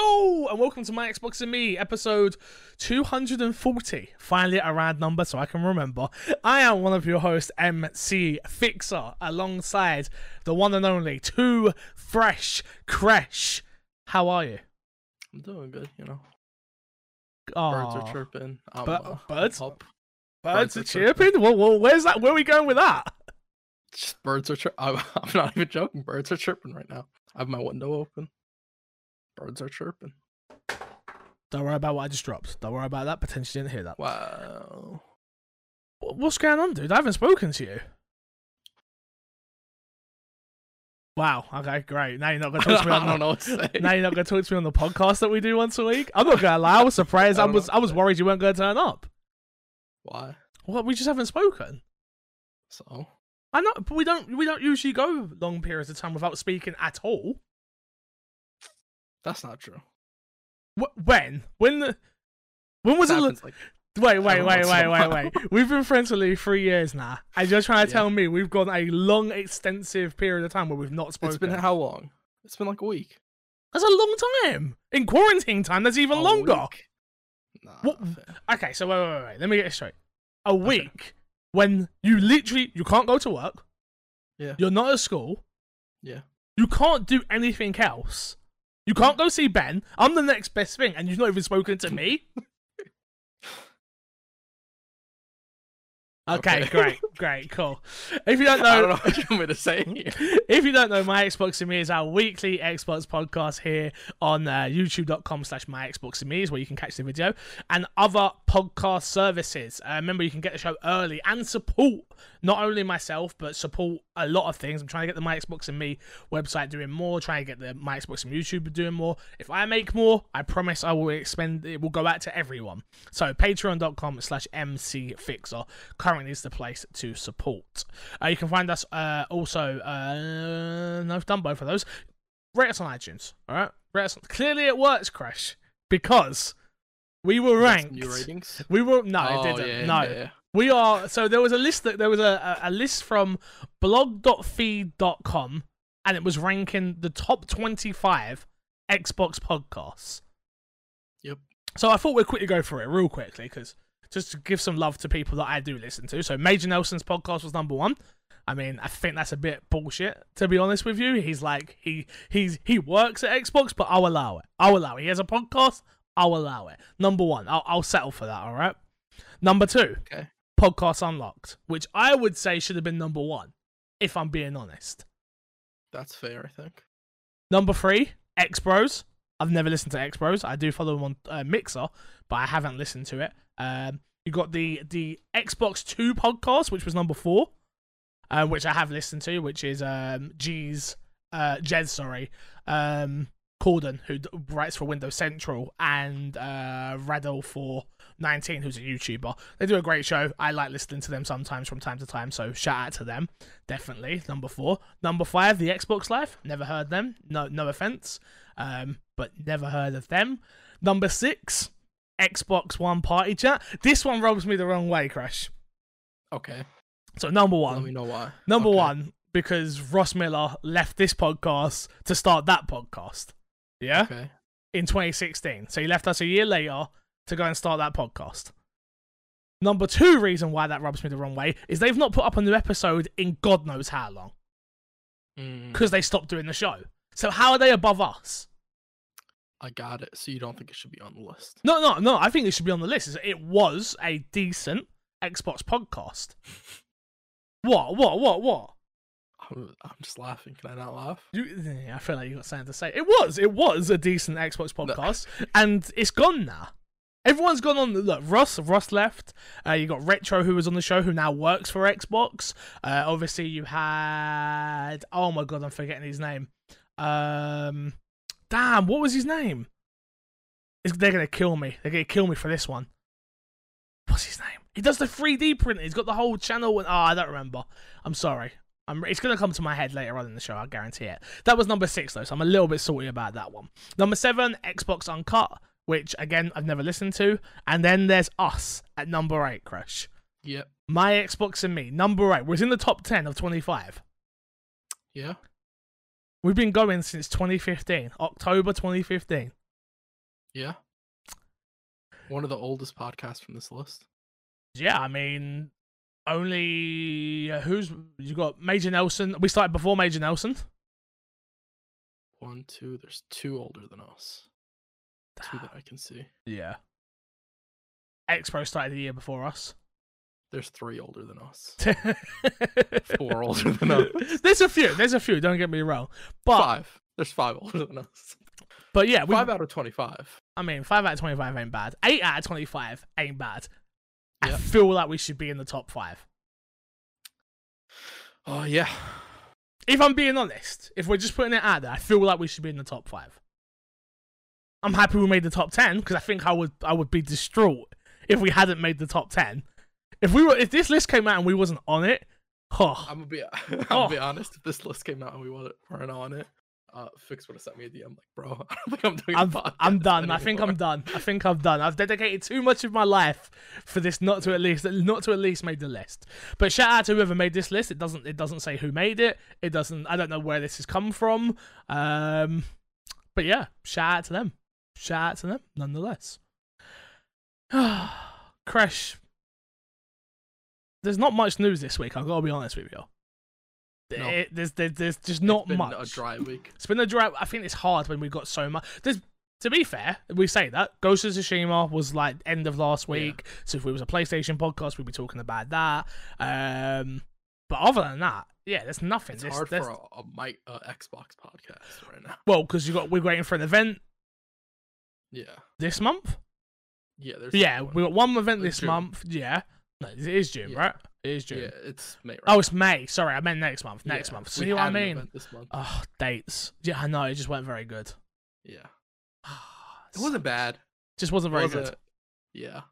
Hello and welcome to my Xbox and Me episode 240. Finally a round number so I can remember. I am one of your hosts, MC Fixer, alongside the one and only Two Fresh Crash. How are you? I'm doing good, you know. Oh, Birds are chirping. I'm, Bir- uh, birds? birds birds are are chirping. Well, well, where's that? Where are we going with that? Just birds are chirping. I'm, I'm not even joking. Birds are chirping right now. I have my window open. Birds are chirping. Don't worry about what I just dropped. Don't worry about that. Potentially didn't hear that. Wow. What's going on, dude? I haven't spoken to you. Wow. Okay, great. Now you're not going to talk to me on the, know what to say. now you're not going to talk to me on the podcast that we do once a week. I'm not going to lie. I was surprised. I I was. I was worried you weren't going to turn up. Why? What? We just haven't spoken. So I know, but we don't we don't usually go long periods of time without speaking at all. That's not true. Wh- when? When? The, when was it? happens, like Wait, wait, Every wait, wait, wait, wait. We've been friends for nearly three years now, and you're trying to Yeah. tell me we've gone a long, extensive period of time where we've not spoken. it's been how long? It's been like a week. That's a long time. In quarantine time, that's even A longer. Nah, Okay, so wait, wait, wait, wait. Let me get it straight. A week when you literally you can't go to work. Yeah. You're not at school. Yeah. You can't do anything else. You can't go see Ben. I'm the next best thing, and you've not even spoken to me. Okay, Okay. great, great, cool. If you don't I know, don't know what you want me to say if you don't know, My Xbox and Me is our weekly Xbox podcast here on uh, youtube.com slash My Xbox and Me is where you can catch the video and other podcast services. Uh, remember, you can get the show early and support not only myself, but support a lot of things. I'm trying to get the My Xbox and Me website doing more, trying to get the My Xbox and YouTube doing more. If I make more, I promise I will expend, it will go out to everyone. So patreon.com slash MC Is the place to support. Uh, you can find us uh, also. Uh, no, I've done both of those. Rate us on iTunes. All right, rate us. On, clearly, it works, Crash, because we were You got some ranked. New ratings? We were no, Oh, it didn't. yeah, no, yeah, we are. So there was a list that there was a, a, list from blog.feed.com, and it was ranking the top twenty-five Xbox podcasts. Yep. So I thought we'd quickly go through it real quickly because just to give some love to people that I do listen to. So Major Nelson's podcast was number one. I mean, I think that's a bit bullshit to be honest with you. He's like he he's he works at Xbox, but I'll allow it. I'll allow it. He has a podcast. I'll allow it. Number one, I'll, I'll settle for that. All right. Number two, Okay. podcast unlocked, which I would say should have been number one, if I'm being honest. That's fair, I think. Number three, X Bros. I've never listened to X Bros. I do follow them on uh, Mixer, but I haven't listened to it. Um, you got the the Xbox Two podcast, which was number four, uh, which I have listened to, which is um, G's uh, Jez, sorry, um, Corden, who writes for Windows Central, and uh, Rand al Thor 19, who's a YouTuber. They do a great show. I like listening to them sometimes from time to time, so shout out to them. Definitely. Number four. Number five, the Xbox Live. Never heard them. No no offense. Um, but never heard of them. Number six, Xbox One Party Chat. This one rubs me the wrong way, Crash. Okay. So number Let one. me know why. Number Okay. one, because Ross Miller left this podcast to start that podcast. Yeah? Okay. in 2016. So he left us a year later to go and start that podcast. Number two reason why that rubs me the wrong way is they've not put up a new episode in God knows how long Mm, because they stopped doing the show. So how are they above us? I got it. So you don't think it should be on the list? No, no, no. I think it should be on the list. It was a decent Xbox podcast. What? What? What? What? I'm, I'm just laughing. Can I not laugh? You, I feel like you got something to say. It was. It was a decent Xbox podcast, and it's gone now. Everyone's gone on. Look, Ross. Ross left. Uh, you got Retro, who was on the show, who now works for Xbox. Uh, obviously, you had. Oh my god, I'm forgetting his name. Um, damn, what was his name? It's- they're gonna kill me. They're gonna kill me for this one. What's his name? He does the 3D print. He's got the whole channel. And, oh, I don't remember. I'm sorry. I'm, it's going to come to my head later on in the show, I guarantee it. That was number six, though, so I'm a little bit salty about that one. Number seven, Xbox Uncut, which, again, I've never listened to. And then there's Us at number eight, Crash. Yep. My Xbox and Me, number eight, was in the top 10 of 25. Yeah. We've been going since 2015, October 2015. Yeah. One of the oldest podcasts from this list. Yeah, I mean, only uh, who's you got Major Nelson. We started before Major Nelson. One, two. There's two older than us. Two that I can see. Yeah. X Pro started the year before us. There's three older than us. Four older than us. There's a few. There's a few. Don't get me wrong, but Five. There's five older than us. but yeah, we, Five out of twenty-five. I mean, five out of twenty-five ain't bad. Eight out of twenty-five ain't bad. I feel like we should be in the top five. Oh yeah. If I'm being honest, if we're just putting it out there, I feel like we should be in the top five. I'm happy we made the top ten because I think I would I would be distraught if we hadn't made the top ten. If we were if this list came out and we wasn't on it, oh, I'm gonna be. I'm Oh. gonna be honest. If this list came out and we weren't on it, uh, Fix would have sent me a DM like, "Bro, I don't think I'm doing. I'm I'm done. I think I'm done. I think I'm done. I've dedicated too much of my life for this not to at least not to at least made the list. But shout out to whoever made this list. It doesn't it doesn't say who made it. It doesn't I don't know where this has come from. Um but yeah, shout out to them. Shout out to them nonetheless. Crash. There's not much news this week, I've got to be honest with you. No. It- there's, there's there's just It's not been much. A dry week. It's been a dry. I think it's hard when we've got so much. There's, to be fair, we say that Ghost of Tsushima was like end of last Yeah. week. So if it was a PlayStation podcast, we'd be talking about that. Um, but other than that, yeah, there's nothing. It's There's- hard there's- for a, a mic uh, Xbox podcast right now. well, because you got we're waiting for an event Yeah. this month. Yeah. There's Yeah, we got one event In this June. month. Yeah, no, it is June, Yeah. right? It is June. Yeah, it's May. Right Oh, it's May. Sorry, I meant next month. Next Yeah, month. See what I mean? This month. Oh, dates. Yeah, I know. It just weren't very good. yeah. It wasn't bad. Just wasn't very Was good. it? Yeah.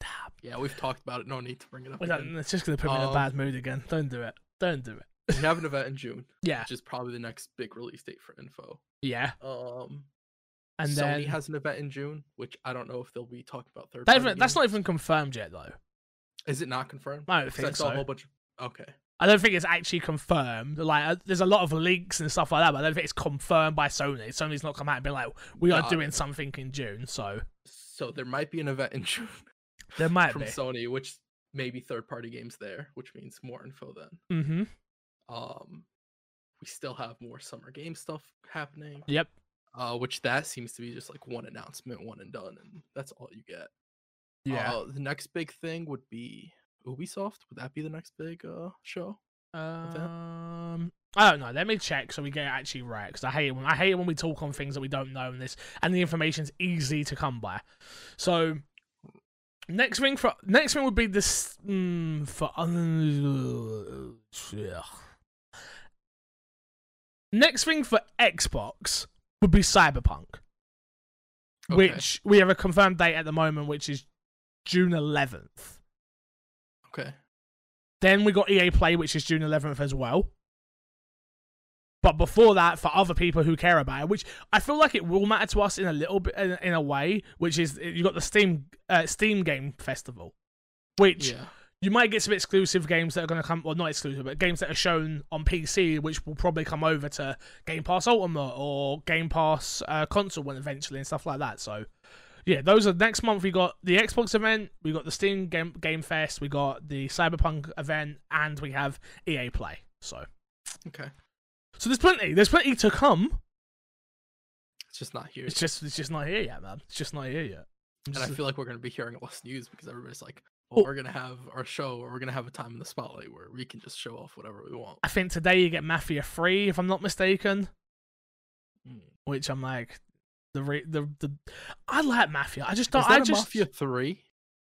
Damn. Yeah, we've talked about it. No need to bring it up. Well, that- again. It's just gonna put me in a Um, bad mood again. Don't do it. Don't do it. We have an event in June, Yeah, which is probably the next big release date for info. yeah. Um, And Sony then has an event in June, which I don't know if they'll be talking about third. that party even, that's not even confirmed yet, though. Is it not confirmed? I don't think saw a so. whole bunch. Of... Okay. I don't think it's actually confirmed. Like, uh, there's a lot of leaks and stuff like that, but I don't think it's confirmed by Sony. Sony's not come out and been like, "We are doing something in June," so So there might be an event in June there might from be. Sony, which maybe third party games there, which means more info then. Mm-hmm. Um, we still have more summer game stuff happening. Yep. Uh, which that seems to be just like one announcement, one and done, and that's all you get. Yeah. Uh, the next big thing would be Ubisoft. Would that be the next big uh show? Um, I don't know. Let me check so we get it actually right. Because I hate it when I hate it when we talk on things that we don't know and this and the information's easy to come by. So next thing for next thing would be this mm, for yeah. Next thing for Xbox would be Cyberpunk, Okay. which we have a confirmed date at the moment, which is June 11th. Okay. Then we got EA Play, which is June 11th as well. But before that, for other people who care about it, which I feel like it will matter to us in a little bit, in, in a way, which is you got the Steam uh, Steam Game Festival, which Yeah. you might get some exclusive games that are going to come, well, not exclusive, but games that are shown on PC, which will probably come over to Game Pass Ultimate or Game Pass uh, console when eventually and stuff like that. So, yeah, those are next month. We got the Xbox event, we got the Steam Game Game Fest, we got the Cyberpunk event, and we have EA Play. So, Okay. so there's plenty. There's plenty to come. It's just not here. It's just, it's just not here yet, man. It's just not here yet. I'm and I feel like we're gonna be hearing less news because everybody's like, "Well, Oh. we're gonna have our show, or we're gonna have a time in the spotlight where we can just show off whatever we want." I think today you get Mafia Free, if I'm not mistaken. Mm. which I'm like the re- the the I like Mafia. I just Is don't. that I just Mafia Three?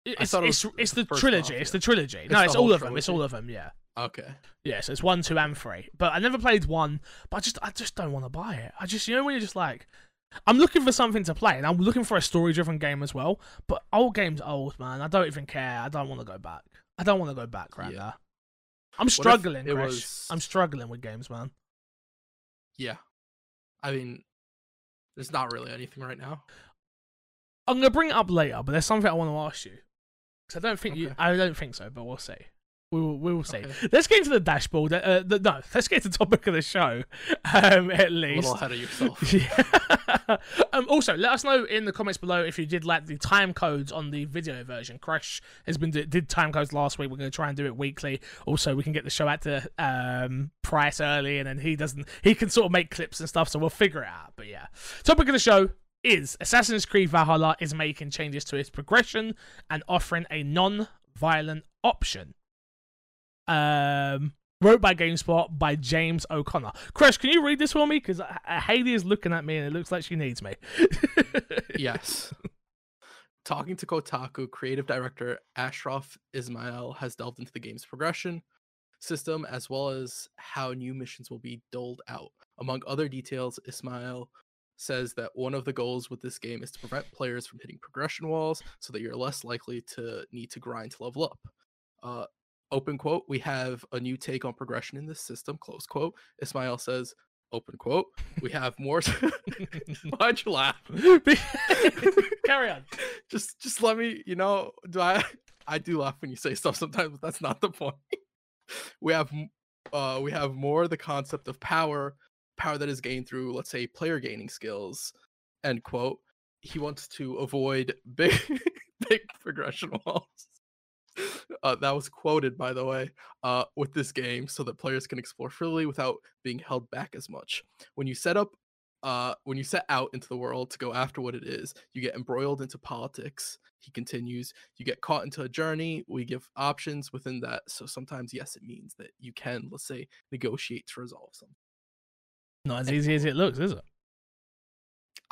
it's it it's, it's the trilogy. It's the trilogy. It's no, the it's whole all of them. It's all of them. Yeah. Okay. Yeah. So it's one, two, and three. But I never played one. But I just I just don't want to buy it. I just you know when you're just like. I'm looking for something to play, and I'm looking for a story-driven game as well. But old games, old man. I don't even care. I don't want to go back. I don't want to go back right Yeah. now. I'm struggling, was- I'm struggling with games, man. Yeah. I mean, there's not really anything right now. I'm gonna bring it up later, but there's something I want to ask you. 'Cause I don't think you. I don't think so, but we'll see. We will, we will see. Okay. Let's get into the dashboard. Uh, the, no, let's get to the topic of the show. Um, at A least. little ahead of yourself. Yeah. um, also, let us know in the comments below if you did like the time codes on the video version. Crash has been did time codes last week. We're going to try and do it weekly. Also, we can get the show out to um, Price early, and then he doesn't. He can sort of make clips and stuff, so we'll figure it out. But yeah, topic of the show is Assassin's Creed Valhalla is making changes to its progression and offering a non-violent option. Um, wrote by GameSpot by James O'Connor. Crash, can you read this for me? Because Haley is looking at me and it looks like she needs me. yes. Talking to Kotaku, creative director Ashraf Ismail has delved into the game's progression system as well as how new missions will be doled out. Among other details, Ismail says that one of the goals with this game is to prevent players from hitting progression walls so that you're less likely to need to grind to level up. Uh, open quote, we have a new take on progression in this system, close quote. Ismail says, open quote, we have more. Why'd you laugh? Carry on. just just let me you know do i i do laugh when you say stuff sometimes but that's not the point we have uh we have more the concept of power power that is gained through let's say player gaining skills end quote he wants to avoid big big progression walls uh, that was quoted by the way uh, with this game so that players can explore freely without being held back as much when you set up uh, when you set out into the world to go after what it is, you get embroiled into politics. He continues, you get caught into a journey. We give options within that. So sometimes, yes, it means that you can, let's say, negotiate to resolve something. Not as easy as it looks, is it?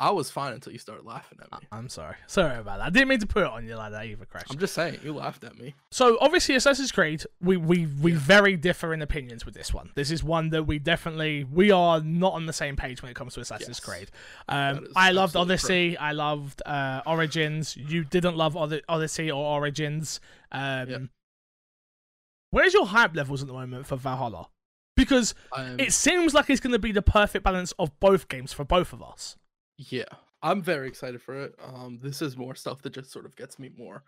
I was fine until you started laughing at me. I'm sorry. Sorry about that. I didn't mean to put it on you like that either, Crash. I'm just saying, you laughed at me. So obviously, Assassin's Creed, we we we very differ in opinions with this one. This is one that we definitely we are not on the same page when it comes to Assassin's Yes. Creed. Um, I loved Odyssey. I loved uh, Origins. You didn't love Odyssey or Origins. Um, Yep. Where's your hype levels at the moment for Valhalla? Because I'm, it seems like it's going to be the perfect balance of both games for both of us. Yeah, I'm very excited for it. Um, this is more stuff that just sort of gets me more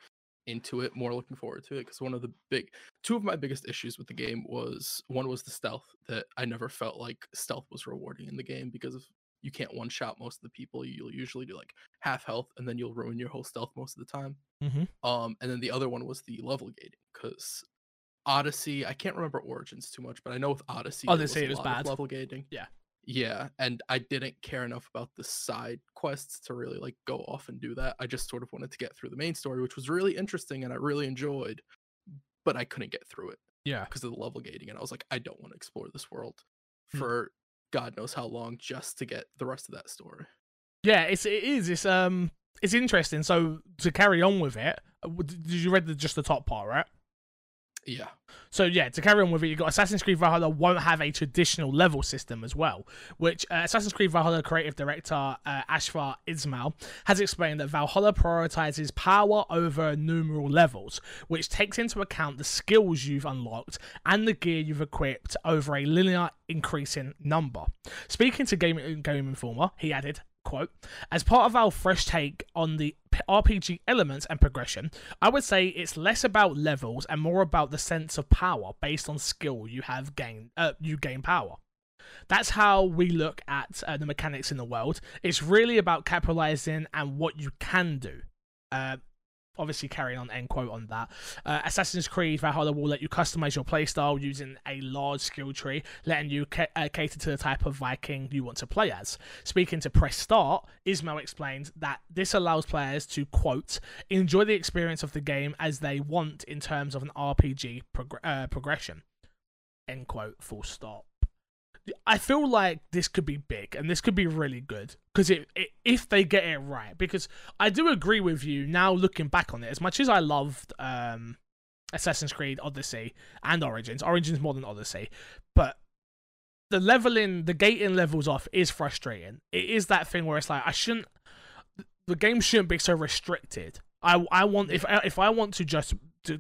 into it, more looking forward to it. Because one of the big, two of my biggest issues with the game was one was the stealth that I never felt like stealth was rewarding in the game because of you can't one shot most of the people. You'll usually do like half health, and then you'll ruin your whole stealth most of the time. Mm-hmm. Um, and then the other one was the level gating because Odyssey, I can't remember Origins too much, but I know with Odyssey, there Odyssey, a it was of bad. level gating. Yeah. Yeah, and I didn't care enough about the side quests to really like go off and do that. I just sort of wanted to get through the main story, which was really interesting and I really enjoyed, but I couldn't get through it Yeah. because of the level gating. And I was like, I don't want to explore this world Mm. for God knows how long just to get the rest of that story. Yeah, it's it is. It's um, it's interesting. So to carry on with it, uh, did you read the, just the top part, right? Yeah. So yeah, to carry on with it, you've got Assassin's Creed Valhalla won't have a traditional level system as well, which uh, Assassin's Creed Valhalla creative director uh, Ashfar Ismail has explained that Valhalla prioritizes power over numeral levels, which takes into account the skills you've unlocked and the gear you've equipped over a linear increasing number. Speaking to Game Game Informer, he added. Quote, as part of our fresh take on the RPG elements and progression, I would say it's less about levels and more about the sense of power based on skill you have gained. Uh, you gain power. That's how we look at uh, the mechanics in the world. It's really about capitalizing and what you can do. Uh, obviously, carrying on end quote on that. Uh, Assassin's Creed Valhalla will let you customize your playstyle using a large skill tree, letting you ca- uh, cater to the type of Viking you want to play as. Speaking to Press Start, Ismail explained that this allows players to, quote, enjoy the experience of the game as they want in terms of an RPG prog- uh, progression, end quote, full stop. I feel like this could be big and this could be really good because it, it, if they get it right. Because I do agree with you now looking back on it, as much as I loved um, Assassin's Creed Odyssey and Origins, Origins more than Odyssey, but the leveling, the gating levels off is frustrating. It is that thing where it's like I shouldn't, the game shouldn't be so restricted. I I want if I, if I want to just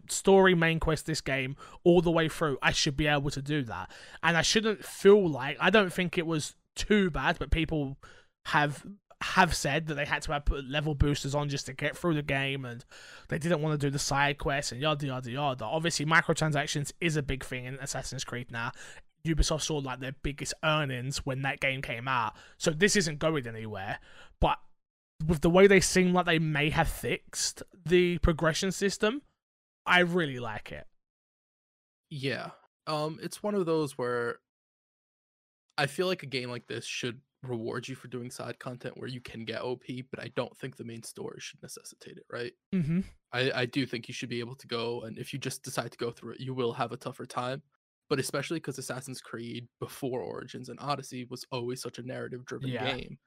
story main quest this game all the way through, I should be able to do that, and I shouldn't feel like I don't think it was too bad, but people have have said that they had to have put level boosters on just to get through the game, and they didn't want to do the side quests and yada yada yada. Obviously, microtransactions is a big thing in Assassin's Creed now. Ubisoft saw like their biggest earnings when that game came out, so this isn't going anywhere. But with the way they seem like they may have fixed the progression system, I really like it. Yeah. Um, it's one of those where I feel like a game like this should reward you for doing side content where you can get OP, but I don't think the main story should necessitate it, right? Mm-hmm. I, I do think you should be able to go, and if you just decide to go through it, you will have a tougher time. But especially because Assassin's Creed before Origins and Odyssey was always such a narrative driven Yeah. game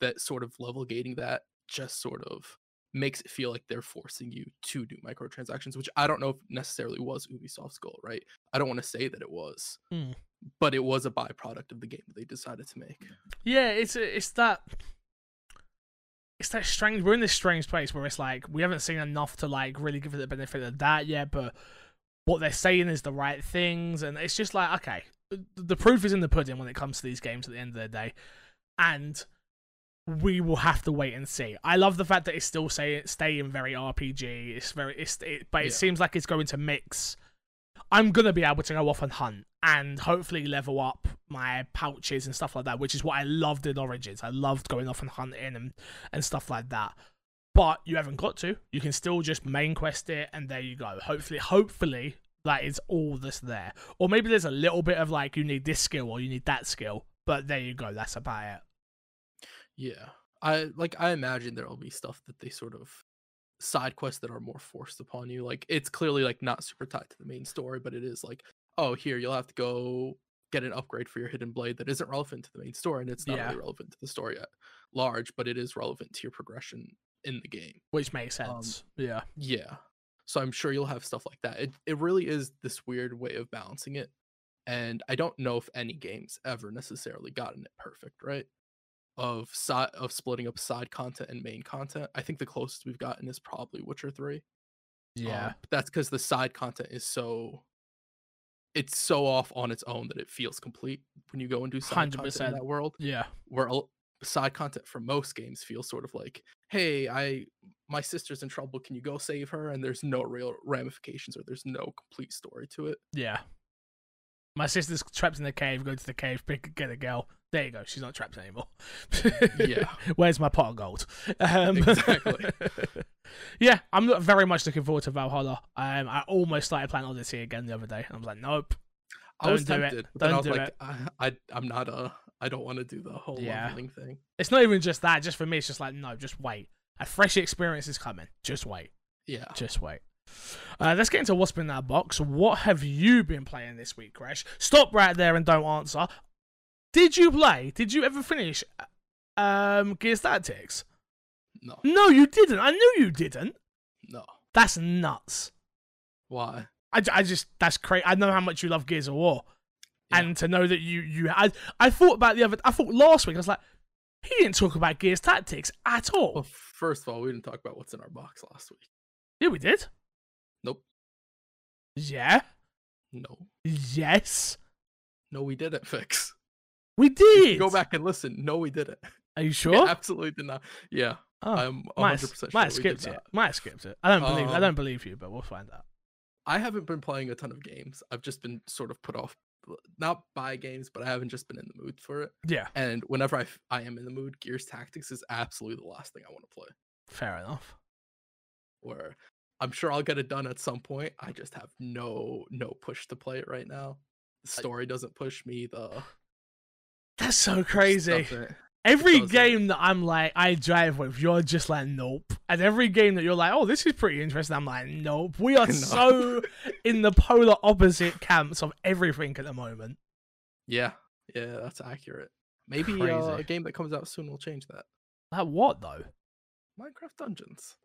that sort of level gating that just sort of makes it feel like they're forcing you to do microtransactions, which I don't know if necessarily was Ubisoft's goal, right? I don't want to say that it was, Hmm. but it was a byproduct of the game that they decided to make. Yeah, it's it's that it's that strange. We're in this strange place where it's like we haven't seen enough to like really give it the benefit of that yet, but what they're saying is the right things, and it's just like okay, the proof is in the pudding when it comes to these games at the end of the day, and we will have to wait and see. I love the fact that it's still say staying very RPG. It's very it's it, but it Yeah. seems like it's going to mix. I'm gonna be able to go off and hunt and hopefully level up my pouches and stuff like that, which is what I loved in Origins. I loved going off and hunting and and stuff like that. But you haven't got to. You can still just main quest it, and there you go. Hopefully, hopefully that is all that's there. Or maybe there's a little bit of like you need this skill or you need that skill, but there you go. That's about it. Yeah. I like I imagine there'll be stuff that they sort of side quests that are more forced upon you. Like it's clearly like not super tied to the main story, but it is like, oh, here you'll have to go get an upgrade for your hidden blade that isn't relevant to the main story and it's not Yeah. really relevant to the story at large, but it is relevant to your progression in the game. Which makes Um, sense. yeah. Yeah. So I'm sure you'll have stuff like that. It it really is this weird way of balancing it. And I don't know if any games ever necessarily gotten it perfect, right? Of side of splitting up side content and main content. I think the closest we've gotten is probably Witcher 3. Um, Yeah. but that's because the side content is so it's so off on its own that it feels complete when you go and do side content 100%. in that world yeah. where side content for most games feels sort of like, hey, I my sister's in trouble. Can you go save her? And there's no real ramifications or there's no complete story to it. Yeah. My sister's trapped in the cave. Go to the cave, pick, get a girl. There you go. She's not trapped anymore. Yeah. Where's my pot of gold? Um, Exactly. yeah, I'm very much looking forward to Valhalla. Um, I almost started playing Odyssey again the other day, and I was like, nope. I was Don't do it. tempted, but I was do like, it. I, I I'm not a I don't want to do the whole Yeah. leveling thing. It's not even just that. Just for me, it's just like, no, just wait. A fresh experience is coming. Just wait. Yeah. Just wait. Uh, let's get into what's been in that box. What have you been playing this week, Crash? Stop right there and don't answer. Did you play? Did you ever finish um, Gears Tactics? No. No, you didn't. I knew you didn't. No. That's nuts. Why? I, I just that's crazy. I know how much you love Gears of War, Yeah. and to know that you you I I thought about the other. I thought last week I was like, he didn't talk about Gears Tactics at all. Well, first of all, we didn't talk about what's in our box last week. yeah, we did. Nope. Yeah. No. Yes. No, we didn't fix. We did. Go back and listen. No, we didn't. Are you We sure? absolutely did not. Yeah. oh, I'm might 100% have, sure might we did skipped it. Might have skipped it. I don't believe. I Um, don't believe you, but we'll find out. I haven't been playing a ton of games. I've just been sort of put off, not by games, but I haven't just been in the mood for it. Yeah. And whenever I, I am in the mood, Gears Tactics is absolutely the last thing I want to play. Fair enough. Where I'm sure I'll get it done at some point. I just have no no push to play it right now. The story doesn't push me. The That's so crazy. Every game that I'm like, I drive with, you're just like, nope. And every game that you're like, oh, this is pretty interesting, I'm like, nope. We are so in the polar opposite camps of everything at the moment. Yeah, yeah, that's accurate. Maybe uh, a game that comes out soon will change that. Like, what though? Minecraft Dungeons.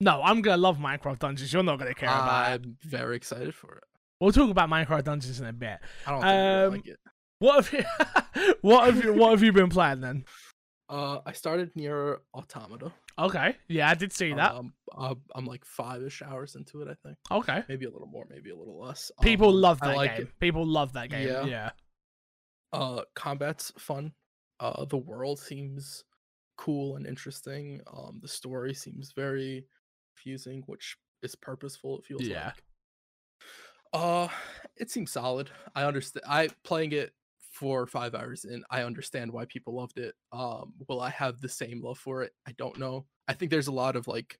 No, I'm gonna love Minecraft Dungeons. You're not gonna care about it. I'm very excited for it. We'll talk about Minecraft Dungeons in a bit. I don't think Um, like it. What have you? what have you? What have you been playing then? Uh, I started Nier Automata. Okay, yeah, I did see that. Um, uh, I'm like five-ish hours into it, I think. okay, Maybe a little more, maybe a little less. people Um, love that like game. it. People love that game. Yeah. Yeah. Uh, combat's fun. Uh, the world seems cool and interesting. Um, the story seems very confusing, which is purposeful. It feels Yeah. like. Uh, it seems solid. I understand. I playing it four or five hours in. I understand why people loved it. Um, will I have the same love for it? I don't know. I think there's a lot of like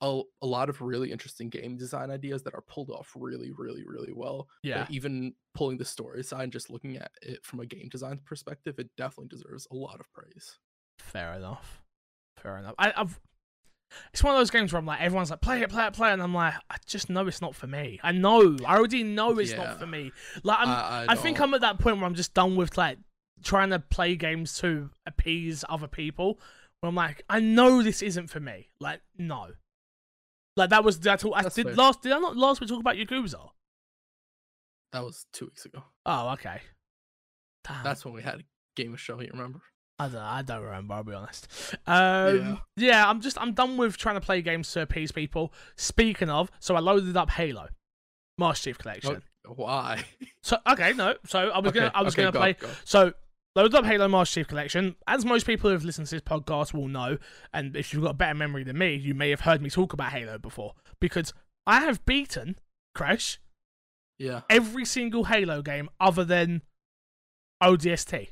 a, a lot of really interesting game design ideas that are pulled off really, really, really well. but Yeah. even pulling the story side and just looking at it from a game design perspective, it definitely deserves a lot of praise. Fair enough. Fair enough. I, I've. It's one of those games where I'm like, everyone's like, play it, play it, play it, and I'm like, I just know it's not for me. I know, I already know it's Yeah. not for me. Like, I'm, I, I think I'm at that point where I'm just done with like trying to play games to appease other people. Where I'm like, I know this isn't for me. Like, no. Like that was that's all I did fair. last. Did I not last week talk about Yakuza? that was two weeks ago. Oh, okay. Damn. That's when we had a game of show. You remember? I don't. I don't remember. I'll be honest. Um, yeah. I'm just. I'm done with trying to play games to appease people. Speaking of, so I loaded up Halo, Master Chief Collection. Why? So okay, no. So I was Okay, gonna. I was okay, gonna go, play. go. So loaded up Halo Master Chief Collection. As most people who have listened to this podcast will know, and if you've got a better memory than me, you may have heard me talk about Halo before because I have beaten Crash Yeah. every single Halo game other than ODST.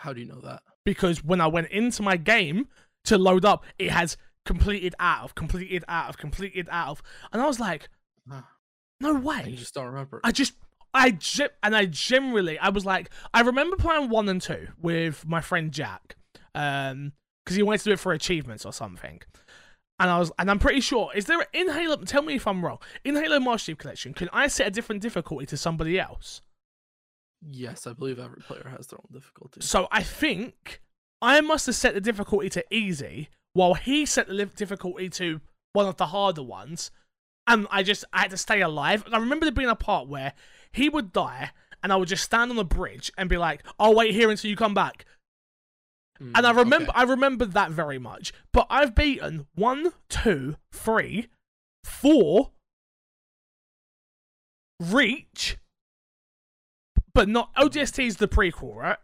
How do you know that? because when I went into my game to load up, it has completed out of, completed out of, completed out of, and I was like, no I way. just don't remember. I just, I and I generally, I was like, I remember playing one and two with my friend Jack, um, because he wanted to do it for achievements or something. And I was, and I'm pretty sure, is there in Halo? Tell me if I'm wrong. In Halo Master Chief Collection, can I set a different difficulty to somebody else? Yes, I believe every player has their own difficulty. So I think I must have set the difficulty to easy while he set the difficulty to one of the harder ones. And I just I had to stay alive. And I remember there being a part where he would die and I would just stand on the bridge and be like, I'll wait here until you come back. And I Mm, remember okay. I remember that very much. But I've beaten one, two, three, four, Reach, but not ODST is the prequel, right?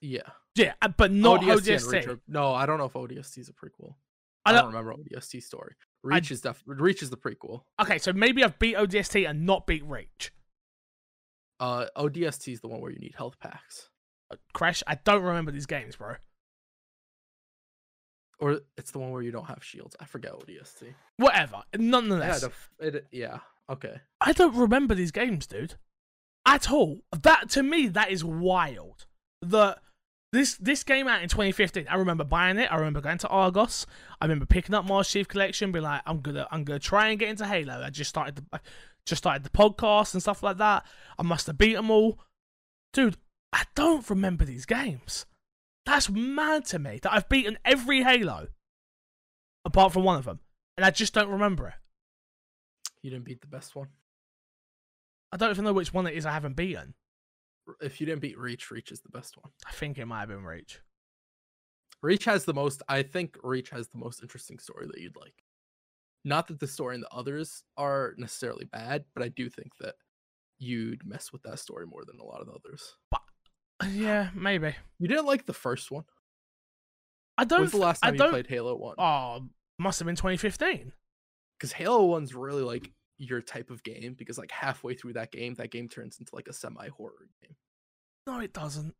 Yeah. Yeah, uh, but not ODST. ODST. Reach are- no, I don't know if ODST is a prequel. I I don't- don't remember ODST story. Reach is def- Reach is the prequel. Okay, so maybe I've beat ODST and not beat Reach. Uh, ODST is the one where you need health packs, Uh, Crash, I don't remember these games, bro. or it's the one where you don't have shields. I forget ODST. Whatever. Yeah, Nonetheless, the it, yeah. Okay. I don't remember these games, dude. At all. That to me, that is wild. The this this game out in 2015. I remember buying it. I remember going to Argos. I remember picking up Master Chief Collection, be like, I'm gonna I'm gonna try and get into Halo. I just started the I just started the podcast and stuff like that. I must have beat them all, dude. I don't remember these games. That's mad to me that I've beaten every Halo apart from one of them, and I just don't remember it. You didn't beat the best one. I don't even know which one it is I haven't beaten. If you didn't beat Reach, Reach is the best one. I think it might have been Reach. Reach has the most. I think Reach has the most interesting story that you'd like. Not that the story and the others are necessarily bad, but I do think that you'd mess with that story more than a lot of the others. But Yeah, maybe. You didn't like the first one. I don't. When's the last I time you don't. played Halo One? Oh, must have been 2015. Because Halo One's really like your type of game. Because like halfway through that game, that game turns into like a semi horror game. No, it doesn't.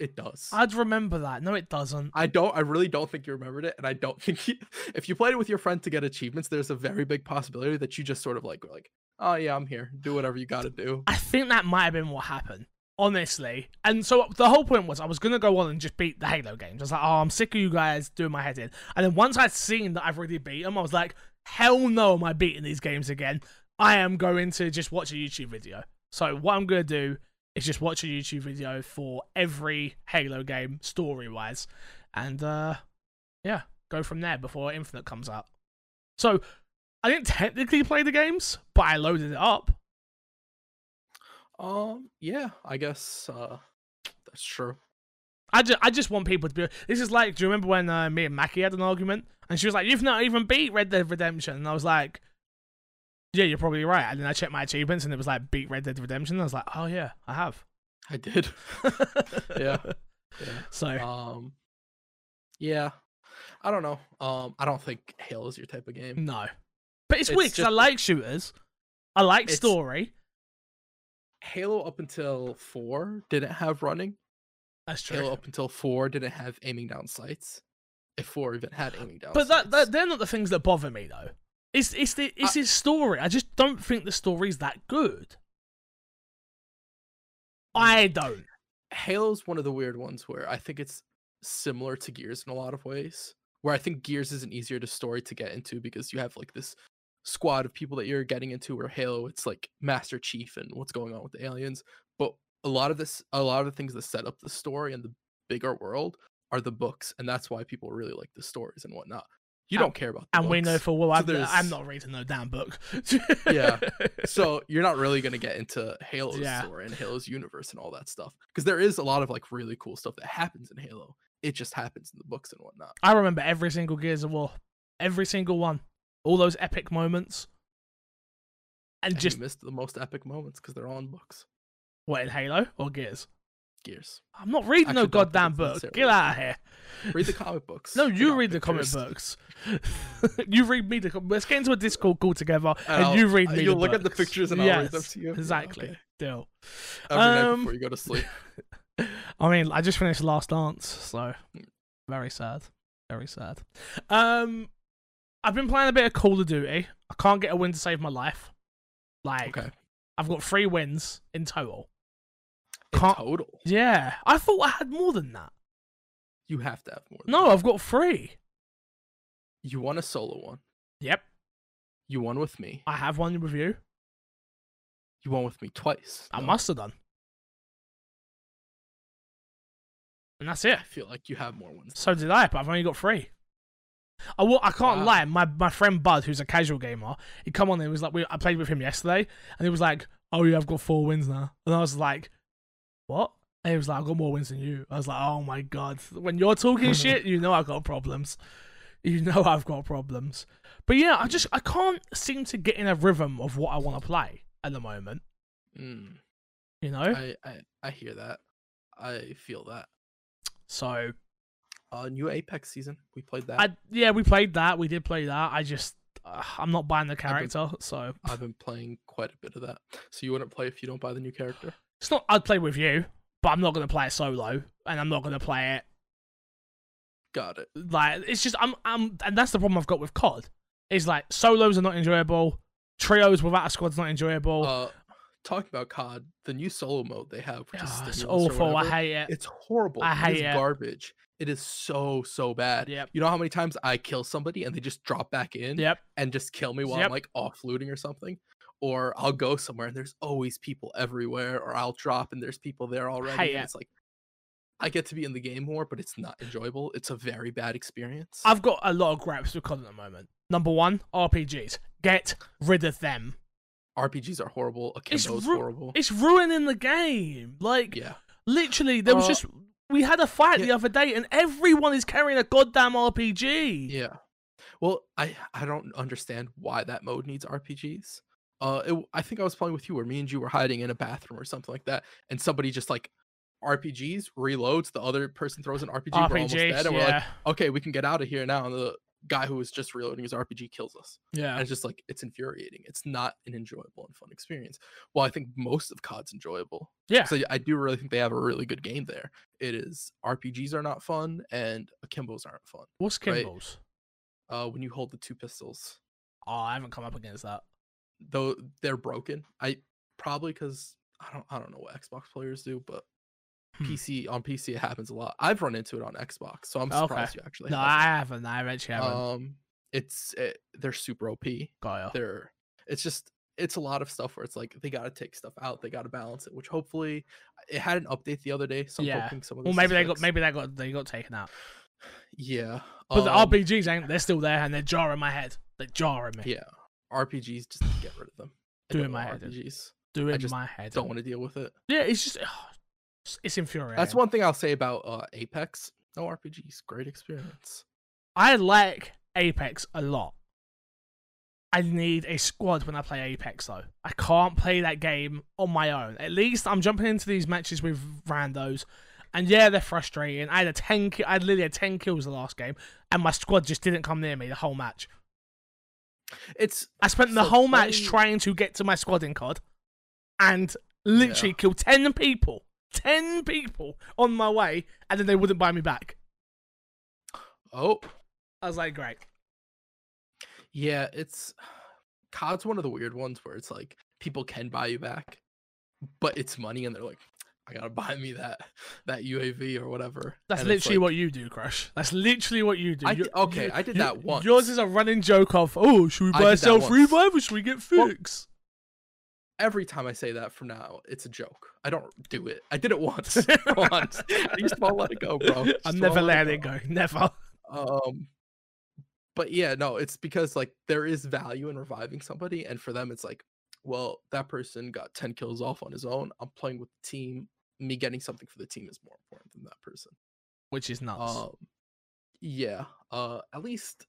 It does. I'd remember that. No, it doesn't. I don't. I really don't think you remembered it, and I don't think you, if you played it with your friend to get achievements, there's a very big possibility that you just sort of like were like, oh yeah, I'm here. Do whatever you got to do. I think that might have been what happened. Honestly, and so the whole point was I was gonna go on and just beat the Halo games. I was like, "Oh, I'm sick of you guys doing my head in." And then once I'd seen that I've already beat them, I was like, "Hell no, am I beating these games again?" I am going to just watch a YouTube video. So what I'm gonna do is just watch a YouTube video for every Halo game story wise, and uh, yeah, go from there before Infinite comes out. So I didn't technically play the games, but I loaded it up. Um, yeah, I guess uh, that's true. I just, I just want people to be. This is like, do you remember when uh, me and Mackie had an argument, and she was like, "You've not even beat Red Dead Redemption," and I was like, "Yeah, you're probably right." And then I checked my achievements, and it was like, "Beat Red Dead Redemption." And I was like, "Oh yeah, I have." I did. Yeah. Yeah. So Um. Yeah. I don't know. Um. I don't think Halo is your type of game. no, but it's, It's weird 'cause I like shooters. I like story. Halo up until four didn't have running. That's true. Halo up until four didn't have aiming down sights. If four even had any down. But that, that they're not the things that bother me though. It's it's the it's his story. I just don't think the story's that good. I mm. don't. Halo's one of the weird ones where I think it's similar to Gears in a lot of ways. Where I think Gears is an easier to story to get into because you have like this squad of people that you're getting into. Where Halo, it's like Master Chief and what's going on with the aliens. But a lot of this, a lot of the things that set up the story and the bigger world are the books, and that's why people really like the stories and whatnot. You don't care about the And we know for well, I'm, I'm not reading no damn book. Yeah. so you're not really going to get into Halo's Yeah. story and Halo's universe and all that stuff because there is a lot of like really cool stuff that happens in Halo. It just happens in the books and whatnot. I remember every single Gears of War, every single one, all those epic moments, and And just missed the most epic moments because they're all in books. what in Halo or Gears. Gears. I'm not reading no Actually, don't goddamn book. Get out of here. Read the comic books. No, you read the comic books. you read me the. com- Let's get into a Discord call together, and, I'll- you read uh, me. You'll the look at the books. pictures and I'll read them to you. Exactly. okay. Deal. Every night Um, before you go to sleep. I mean, I just finished Last Dance, so very sad. Very sad. Um, I've been playing a bit of Call of Duty. I can't get a win to save my life. Like, Okay. I've got three wins in total. Can't- total, Yeah, I thought I had more than that. you have to have more. than No, that. I've got three. You won a solo one. Yep, You won with me. I have one with you. You won with me twice. I No, must have done. And that's it. I feel like you have more ones. So did I, but I've only got three. I, will, I can't Wow. lie. My my friend Bud, who's a casual gamer, he come on and he was like, we, I played with him yesterday, and he was like, "Oh yeah, I've got four wins now," and I was like, "What?" And he was like, "I've got more wins than you." I was like, "Oh my god!" When you're talking shit, you know I've got problems. You know I've got problems. But yeah, I just I can't seem to get in a rhythm of what I want to play at the moment. Mm, You know, I, I I hear that. I feel that. so Uh, new Apex season. We played that. I yeah, we played that. We did play that. I just uh, I'm not buying the character, so I've been playing quite a bit of that. So you wouldn't play if you don't buy the new character? It's not. I'd play with you, but I'm not gonna play it solo, and I'm not gonna play it Got it. like it's just I'm I'm and that's the problem I've got with COD. Is like solos are not enjoyable, trios without a squad's not enjoyable. Uh, talking about COD, the new solo mode they have, which is Ah, awful. I hate it. It's horrible. I hate is it. garbage. It is so so bad. Yep. You know how many times I kill somebody and they just drop back in Yep. and just kill me while Yep. I'm like off looting or something? Or I'll go somewhere and there's always people everywhere, or I'll drop and there's people there already. And it's like I get to be in the game more, but it's not enjoyable. It's a very bad experience. I've got a lot of gripes with COD at the moment. Number one, RPGs. Get rid of them. RPGs are horrible. It's ru- horrible. It's ruining the game. Like Yeah. literally, there was Uh, just we had a fight the other day, and everyone is carrying a goddamn RPG. Yeah. Well, I I don't understand why that mode needs RPGs. Uh, it, I think I was playing with you, where me and you were hiding in a bathroom or something like that, and somebody just like RPGs reloads. The other person throws an RPG. we're almost dead, and we're like, okay, we can get out of here now. And the guy who was just reloading his RPG kills us. yeah. And it's just like it's infuriating. It's not an enjoyable and fun experience. Well, I think most of COD's enjoyable. Yeah. So I do really think they have a really good game there. It is RPGs are not fun and akimbos aren't fun. What's right. Uh, when you hold the two pistols, Oh, I haven't come up against that. Though they're broken. I probably because I don't I don't know what Xbox players do, but Hmm. PC on PC it happens a lot. I've run into it on Xbox, so I'm Okay. surprised you actually. No, I haven't. I haven't. I actually haven't. Um, it's it, they're super OP. Got. They're it's just it's a lot of stuff where it's like they got to take stuff out, they got to balance it. Which hopefully it had an update the other day, so I'm Yeah. hoping some of Well, maybe they got maybe they got they got taken out. yeah. But the um, RPGs ain't. They're still there and they're jarring my head. They're jarring me. Yeah, RPGs just get rid of them. I Do don't in my head in. RPGs. Doing just my head. Don't want to deal with it. Yeah, it's just it's- it's infuriating. That's one thing I'll say about uh, Apex. No RPGs, great experience. I like Apex a lot. I need a squad when I play Apex though. I can't play that game on my own. At least I'm jumping into these matches with randos And yeah, they're frustrating. I had a ten. I had literally had ten kills the last game, and my squad just didn't come near me the whole match. It's I spent the So whole match trying to get to my squad in COD, and literally killed ten people, ten people on my way, and then they wouldn't buy me back. oh I was like, great. yeah, it's COD's one of the weird ones where it's like people can buy you back, but it's money, and they're like, I gotta buy me that that UAV or whatever. That's and literally like- what you do, Crash. That's literally what you do. I You- di- okay, you- I did you- that once. Yours is a running joke of, oh, should we buy a self once. revive or should we get Well, fix? Every time I say that from now, it's a joke. I don't do it. I did it once. once. I just won't let it go, bro. Just I'm never let letting it go. Never. Um, but yeah, no, it's because like there is value in reviving somebody, and for them, it's like, well, that person got ten kills off on his own. I'm playing with the team. Me getting something for the team is more important than that person. Which is nuts. Um, yeah. Uh, at least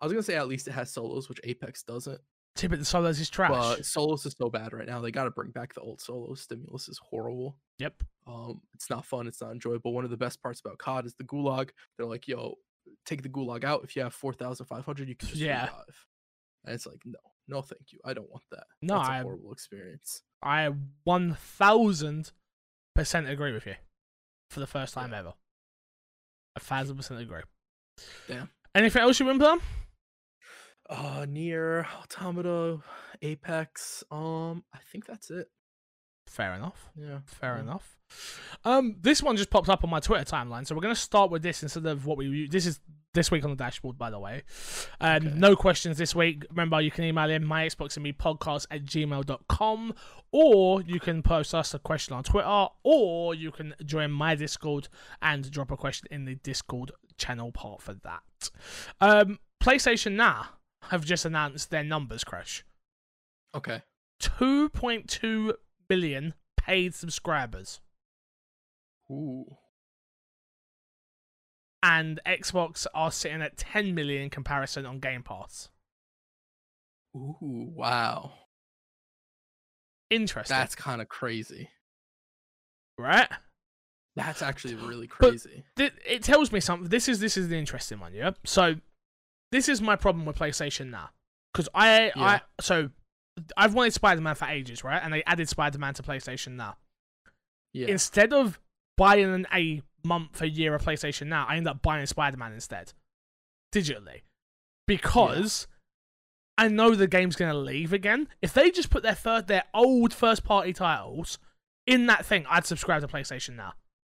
I was gonna say at least it has solos, which Apex doesn't. The solos is trash. But solos is so bad right now. They got to bring back the old solos. Stimulus is horrible. yep. Um, it's not fun. It's not enjoyable. One of the best parts about COD is the gulag. They're like, yo, take the gulag out. If you have four thousand five hundred, you can just Yeah. revive. And it's like, no, no, thank you. I don't want that. No, That's a I- horrible experience. I 1000% agree with you for the first time Yeah. ever. A thousand percent agree. Damn. Anything else you been playing? Uh, Nier Automata, Apex. Um, I think that's it. Fair enough. Yeah. Fair yeah. enough. Um, this one just popped up on my Twitter timeline, so we're gonna start with this instead of what we. This is this week on the dashboard, by the way. Um, Okay. no questions this week. Remember, you can email in my Xbox and me podcast at gmail.com, or you can post us a question on Twitter, or you can join my Discord and drop a question in the Discord channel part for that. Um, PlayStation now have just announced their numbers, Crash. Okay. 2.2 billion paid subscribers. Ooh. And Xbox are sitting at 10 million in comparison on Game Pass. Ooh. Wow. Interesting, That's kind of crazy. right? That's actually really crazy. Th- It tells me something. This is this is the interesting one, yeah. So, this is my problem with PlayStation now, because I I so I've wanted Spider Man for ages, right? And they added Spider Man to PlayStation now. yeah. Instead of buying an, a month, a year of PlayStation now, I end up buying Spider Man instead, digitally, because I know the game's gonna leave again. If they just put their third, their old first party titles in that thing, I'd subscribe to PlayStation now,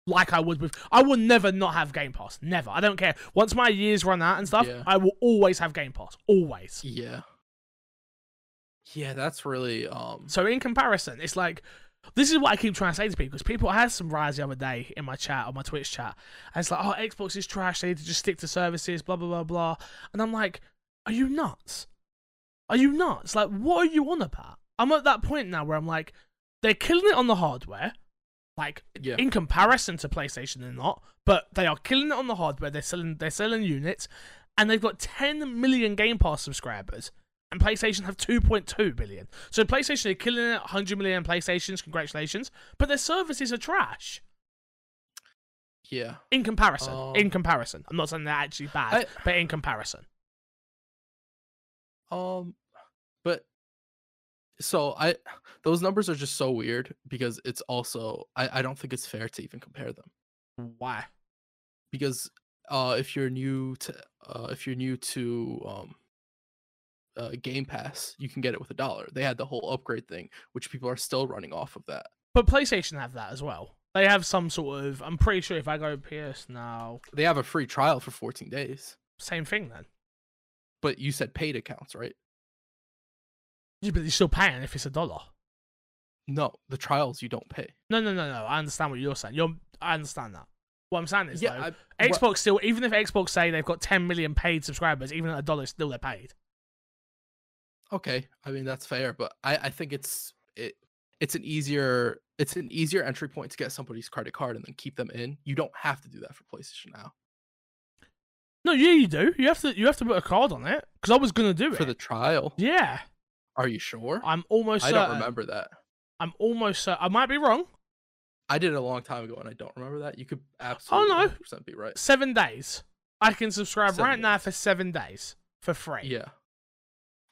like I would with. I will never not have Game Pass. Never. I don't care. Once my years run out and stuff, Yeah. I will always have Game Pass. Always. Yeah. Yeah, that's really um So in comparison, it's like this is what I keep trying to say to people because people I had some rise the other day in my chat on my Twitch chat, and it's like, oh, Xbox is trash. They need to just stick to services, blah blah blah blah. And I'm like, are you nuts? Are you nuts? Like, what are you on about? I'm at that point now where I'm like, they're killing it on the hardware. Like yeah. in comparison to PlayStation, they're not, but they are killing it on the hardware. They're selling, they're selling units, and they've got 10 million Game Pass subscribers, and PlayStation have 2.2 billion. So PlayStation are killing it, 100 million PlayStations. Congratulations, but their services are trash yeah. in comparison. Um, in comparison, I'm not saying they're actually bad, I- but in comparison, Um but so I those numbers are just so weird because it's also I, I don't think it's fair to even compare them. why? Because uh if you're new to uh if you're new to um uh, Game Pass, you can get it with a dollar. They had the whole upgrade thing, which people are still running off of that. But PlayStation have that as well. They have some sort of. I'm pretty sure if I go PS now, They have a free trial for 14 days. same thing then. But you said paid accounts, right? Yeah, but you're still paying if it's a dollar. No, the trials you don't pay. No, no, no, no. I understand what you're saying. You're, I understand that. What I'm saying is, Yeah, though, I, Xbox what- still, even if Xbox say they've got 10 million paid subscribers, even at a dollar, still they're paid. Okay i mean that's fair but i i think it's it it's an easier it's an easier entry point to get somebody's credit card and then keep them in you don't have to do that for playstation now No, yeah, you do. You have to, you have to put a card on it because I was gonna do it. for the trial yeah, are you sure I'm almost. i don't remember that I'm almost. Certain, I might be wrong, I did it a long time ago and I don't remember that. You could oh, absolutely. Oh, no. 100% be right. Seven days. I can subscribe Seven right now for seven days for free. Yeah.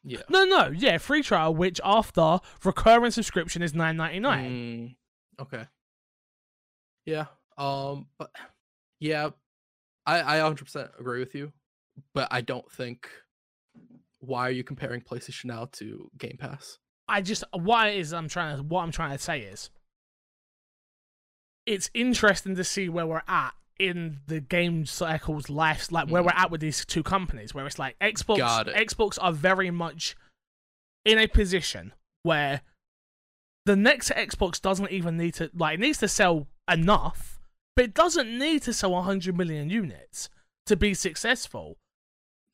Yeah. No, no, yeah, free trial, which after recurring subscription is nine ninety nine. Mm, okay. Yeah. Um. But yeah, I I 100% agree with you, but I don't think. Why are you comparing PlayStation Now to Game Pass? I just what it is I'm trying to what I'm trying to say is it's interesting to see where we're at in the game cycle's life, like where hmm. we're at with these two companies, where it's like Xbox it. Xbox are very much in a position where the next Xbox doesn't even need to like it needs to sell enough, but it doesn't need to sell 100 million units to be successful.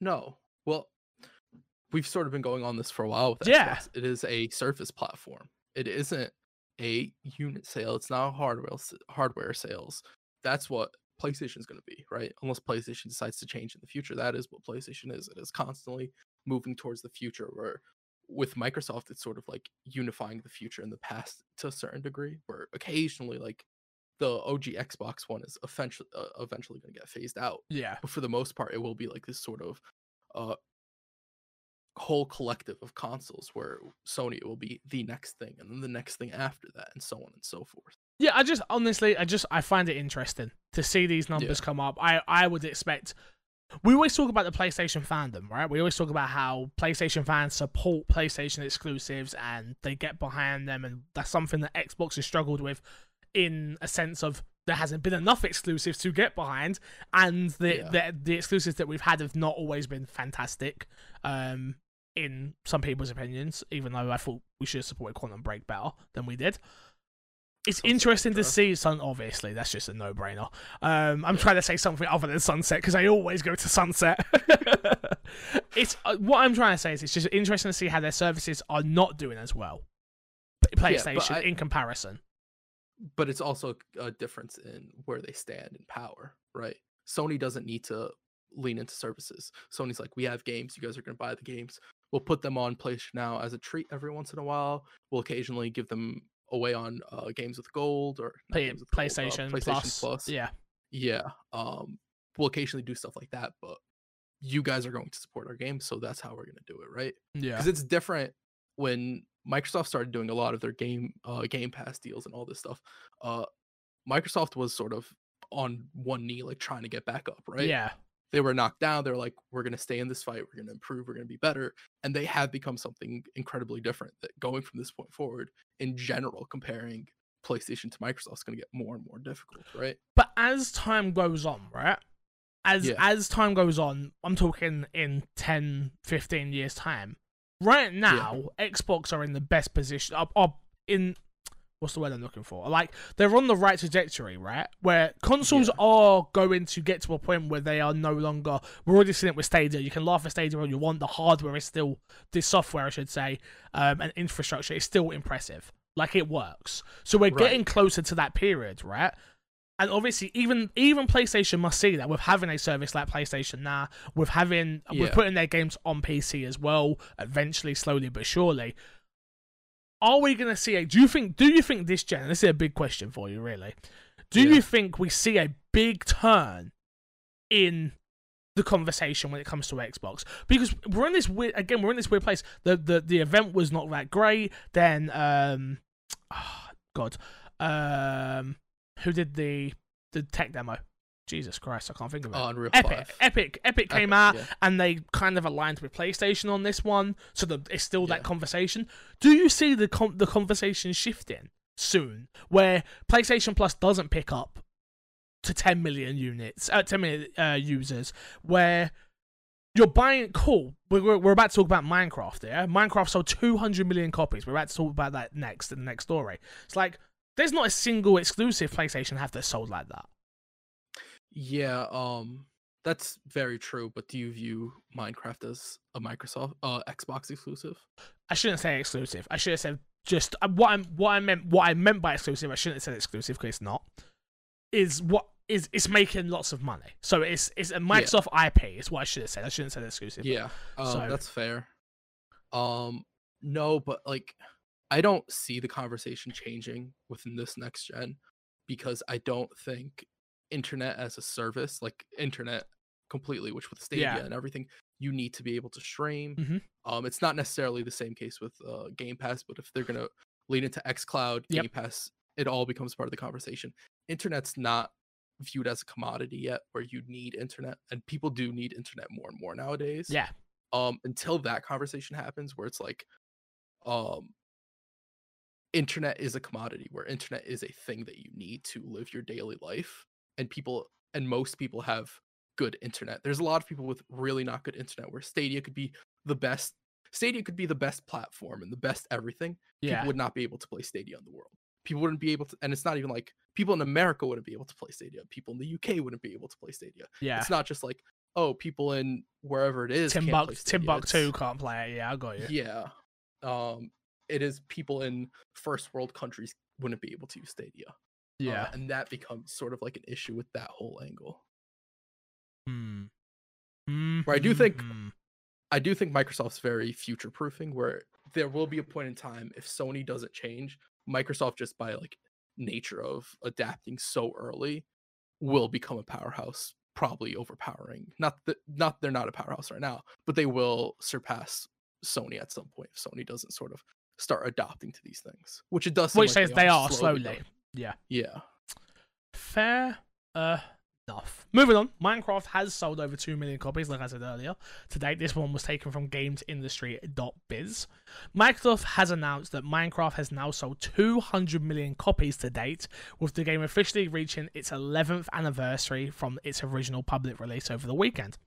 No. Well, we've sort of been going on this for a while with Yeah. Xbox. It is a Surface platform. It isn't a unit sale. It's not hardware hardware sales. That's what PlayStation's going to be, right? Unless PlayStation decides to change in the future, that is what PlayStation is. It is constantly moving towards the future. Where with Microsoft, it's sort of like unifying the future and the past to a certain degree. Where occasionally, like the OG Xbox One is eventually uh, eventually going to get phased out Yeah. but for the most part it will be like this sort of uh whole collective of consoles where sony will be the next thing and then the next thing after that and so on and so forth Yeah, I just honestly, I just I find it interesting to see these numbers come up. I I would expect. We always talk about the PlayStation fandom, right? We always talk about how PlayStation fans support PlayStation exclusives and they get behind them, and that's something that Xbox has struggled with, in a sense of there hasn't been enough exclusives to get behind, and the Yeah. the, the exclusives that we've had have not always been fantastic. Um, in some people's opinions, even though I thought we should have supported Quantum Break better than we did it's interesting to see sun obviously that's just a no-brainer. Um i'm trying to say something other than sunset because i always go to sunset. It's uh, what i'm trying to say is it's just interesting to see how their services are not doing as well. Playstation I- in comparison. But it's also a difference in where they stand in power right? Sony doesn't need to lean into services. Sony's like we have games. You guys are going to buy the games. We'll put them on PlayStation now as a treat every once in a while. We'll occasionally give them away on uh, games with gold or Play, games with gold, uh, playstation, PlayStation plus, yeah. Yeah um we'll occasionally do stuff like that but you guys are going to support our game so that's how we're going to do it right? Yeah. Because it's different when microsoft started doing a lot of their game uh game pass deals and all this stuff uh microsoft was sort of on one knee like trying to get back up right? Yeah they were knocked down they're like we're going to stay in this fight we're going to improve we're going to be better and they have become something incredibly different that going from this point forward in general comparing playstation to microsoft is going to get more and more difficult right but as time goes on right as Yeah. as time goes on i'm talking in 10 15 years time right now xbox are in the best position are, are in what's the word i'm looking for like they're on the right trajectory right where consoles Yeah. are going to get to a point where they are no longer we're already seeing it with stadia you can laugh at stadia all you want the hardware is still the software i should say um, and infrastructure is still impressive like it works so we're Right. getting closer to that period right and obviously even even PlayStation must see that with having a service like PlayStation now, with having with Yeah. putting their games on PC as well, eventually, slowly but surely. Are we gonna see a do you think do you think this gen this is a big question for you really. Do Yeah. you think we see a big turn in the conversation when it comes to Xbox? Because we're in this weird again, we're in this weird place. The the the event was not that great. Then um ah, God. Um who did the the tech demo? Jesus Christ, I can't think of it. uh, unreal Epic, 5. Epic, Epic came Epic, out yeah. and they kind of aligned with PlayStation on this one, so that it's still that conversation. Do you see the con- the conversation shifting soon, where PlayStation Plus doesn't pick up to 10 million units, uh, 10 million uh, users, where you're buying cool. We're, we're, we're about to talk about Minecraft. Yeah, Minecraft sold 200 million copies. We're about to talk about that next in the next story. It's like there's not a single exclusive PlayStation have that sold like that. Yeah, um that's very true, but do you view Minecraft as a Microsoft uh Xbox exclusive? I shouldn't say exclusive. I should have said just uh, what I'm what I meant what I meant by exclusive. I shouldn't have said exclusive because it's not. Is what is it's making lots of money. So it's it's a Microsoft IP. Is what I should have said. I shouldn't have said exclusive. Yeah. Um So- that's fair. Um no, but like I don't see the conversation changing within this next gen. because I don't think internet as a service, like internet completely, which with Stadia Yeah. and everything, you need to be able to stream. Mhm. Um, it's not necessarily the same case with uh, Game Pass, but if they're gonna lean into XCloud, Yep. Game Pass, it all becomes part of the conversation. Internet's not viewed as a commodity yet, where you need internet, and people do need internet more and more nowadays Yeah. um until that conversation happens where it's like um internet is a commodity where internet is a thing that you need to live your daily life and people and most people have good internet there's a lot of people with really not good internet where stadia could be the best stadia could be the best platform and the best everything Yeah. people would not be able to play stadia in the world people wouldn't be able to and it's not even like people in america wouldn't be able to play stadia people in the uk wouldn't be able to play stadia Yeah. it's not just like oh people in wherever it is Timbuk- Timbuktu can't play it. Yeah, I got you. yeah um it is people in first world countries wouldn't be able to use stadia Uh, Yeah. and that becomes sort of like an issue with that whole angle Hmm. Where I do think- Mhm. i do think microsoft's very future proofing where there will be a point in time if sony doesn't change microsoft just by like nature of adapting so early will become a powerhouse probably overpowering not that not they're not a powerhouse right now but they will surpass sony at some point if sony doesn't sort of start adopting to these things which it does Which says they are slowly slowly. Yeah. yeah Fair enough. Moving on, Minecraft has sold over 2 million copies, like I said earlier. To date, this one was taken from gamesindustry.biz. Microsoft has announced that Minecraft has now sold 200 million copies to date, with the game officially reaching its 11th anniversary from its original public release over the weekend.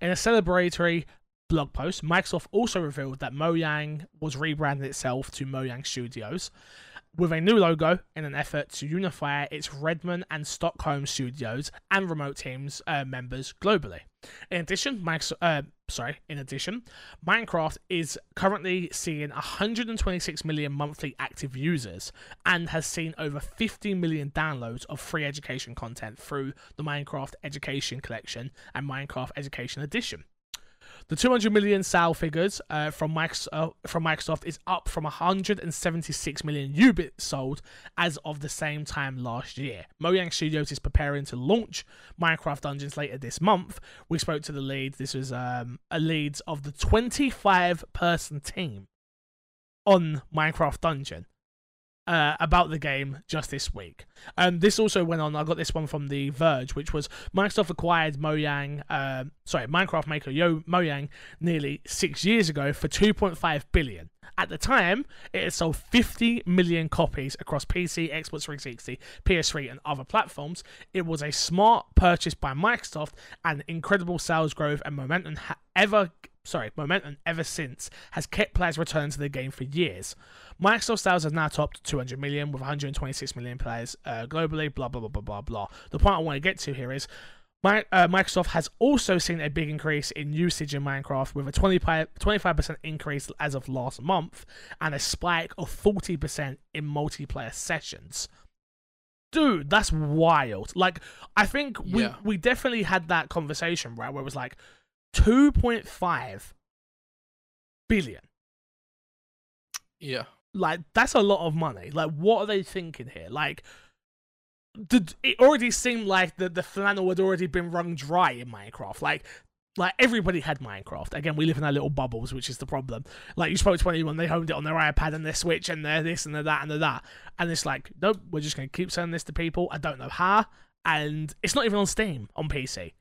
In a celebratory blog post, Microsoft also revealed that Mojang was rebranding itself to Mojang Studios with a new logo in an effort to unify its Redmond and Stockholm studios and remote teams uh, members globally. In addition, uh, sorry, in addition, Minecraft is currently seeing 126 million monthly active users and has seen over 50 million downloads of free education content through the Minecraft Education Collection and Minecraft Education Edition. The 200 million sale figures uh, from, Microsoft, from Microsoft is up from 176 million units sold as of the same time last year. Mojang Studios is preparing to launch Minecraft Dungeons later this month. We spoke to the lead. This was um, a lead of the 25 person team on Minecraft Dungeon uh, about the game just this week. Um, this also went on. I got this one from The Verge, which was Microsoft acquired Mojang, um, sorry, Minecraft maker Yo Mojang nearly six years ago for 2.5 billion. At the time, it had sold 50 million copies across PC, Xbox 360, PS3, and other platforms. It was a smart purchase by Microsoft and incredible sales growth and momentum ha- ever sorry, momentum ever since has kept players returning to the game for years. Microsoft sales has now topped 200 million with 126 million players uh, globally. Blah blah blah blah blah blah. The point I want to get to here is. My, uh, Microsoft has also seen a big increase in usage in Minecraft with a 25, 25% increase as of last month and a spike of 40% in multiplayer sessions. Dude, that's wild. Like, I think we, Yeah. we definitely had that conversation, right? Where it was like 2.5 billion. yeah Like, that's a lot of money. Like, what are they thinking here? Like, did, it already seemed like the, the flannel had already been wrung dry in Minecraft. Like, like everybody had Minecraft. Again, we live in our little bubbles, which is the problem. Like you spoke to anyone, they honed it on their iPad and their Switch and their this and their that and their that. And it's like, nope, we're just gonna keep selling this to people. I don't know how. And it's not even on Steam on PC.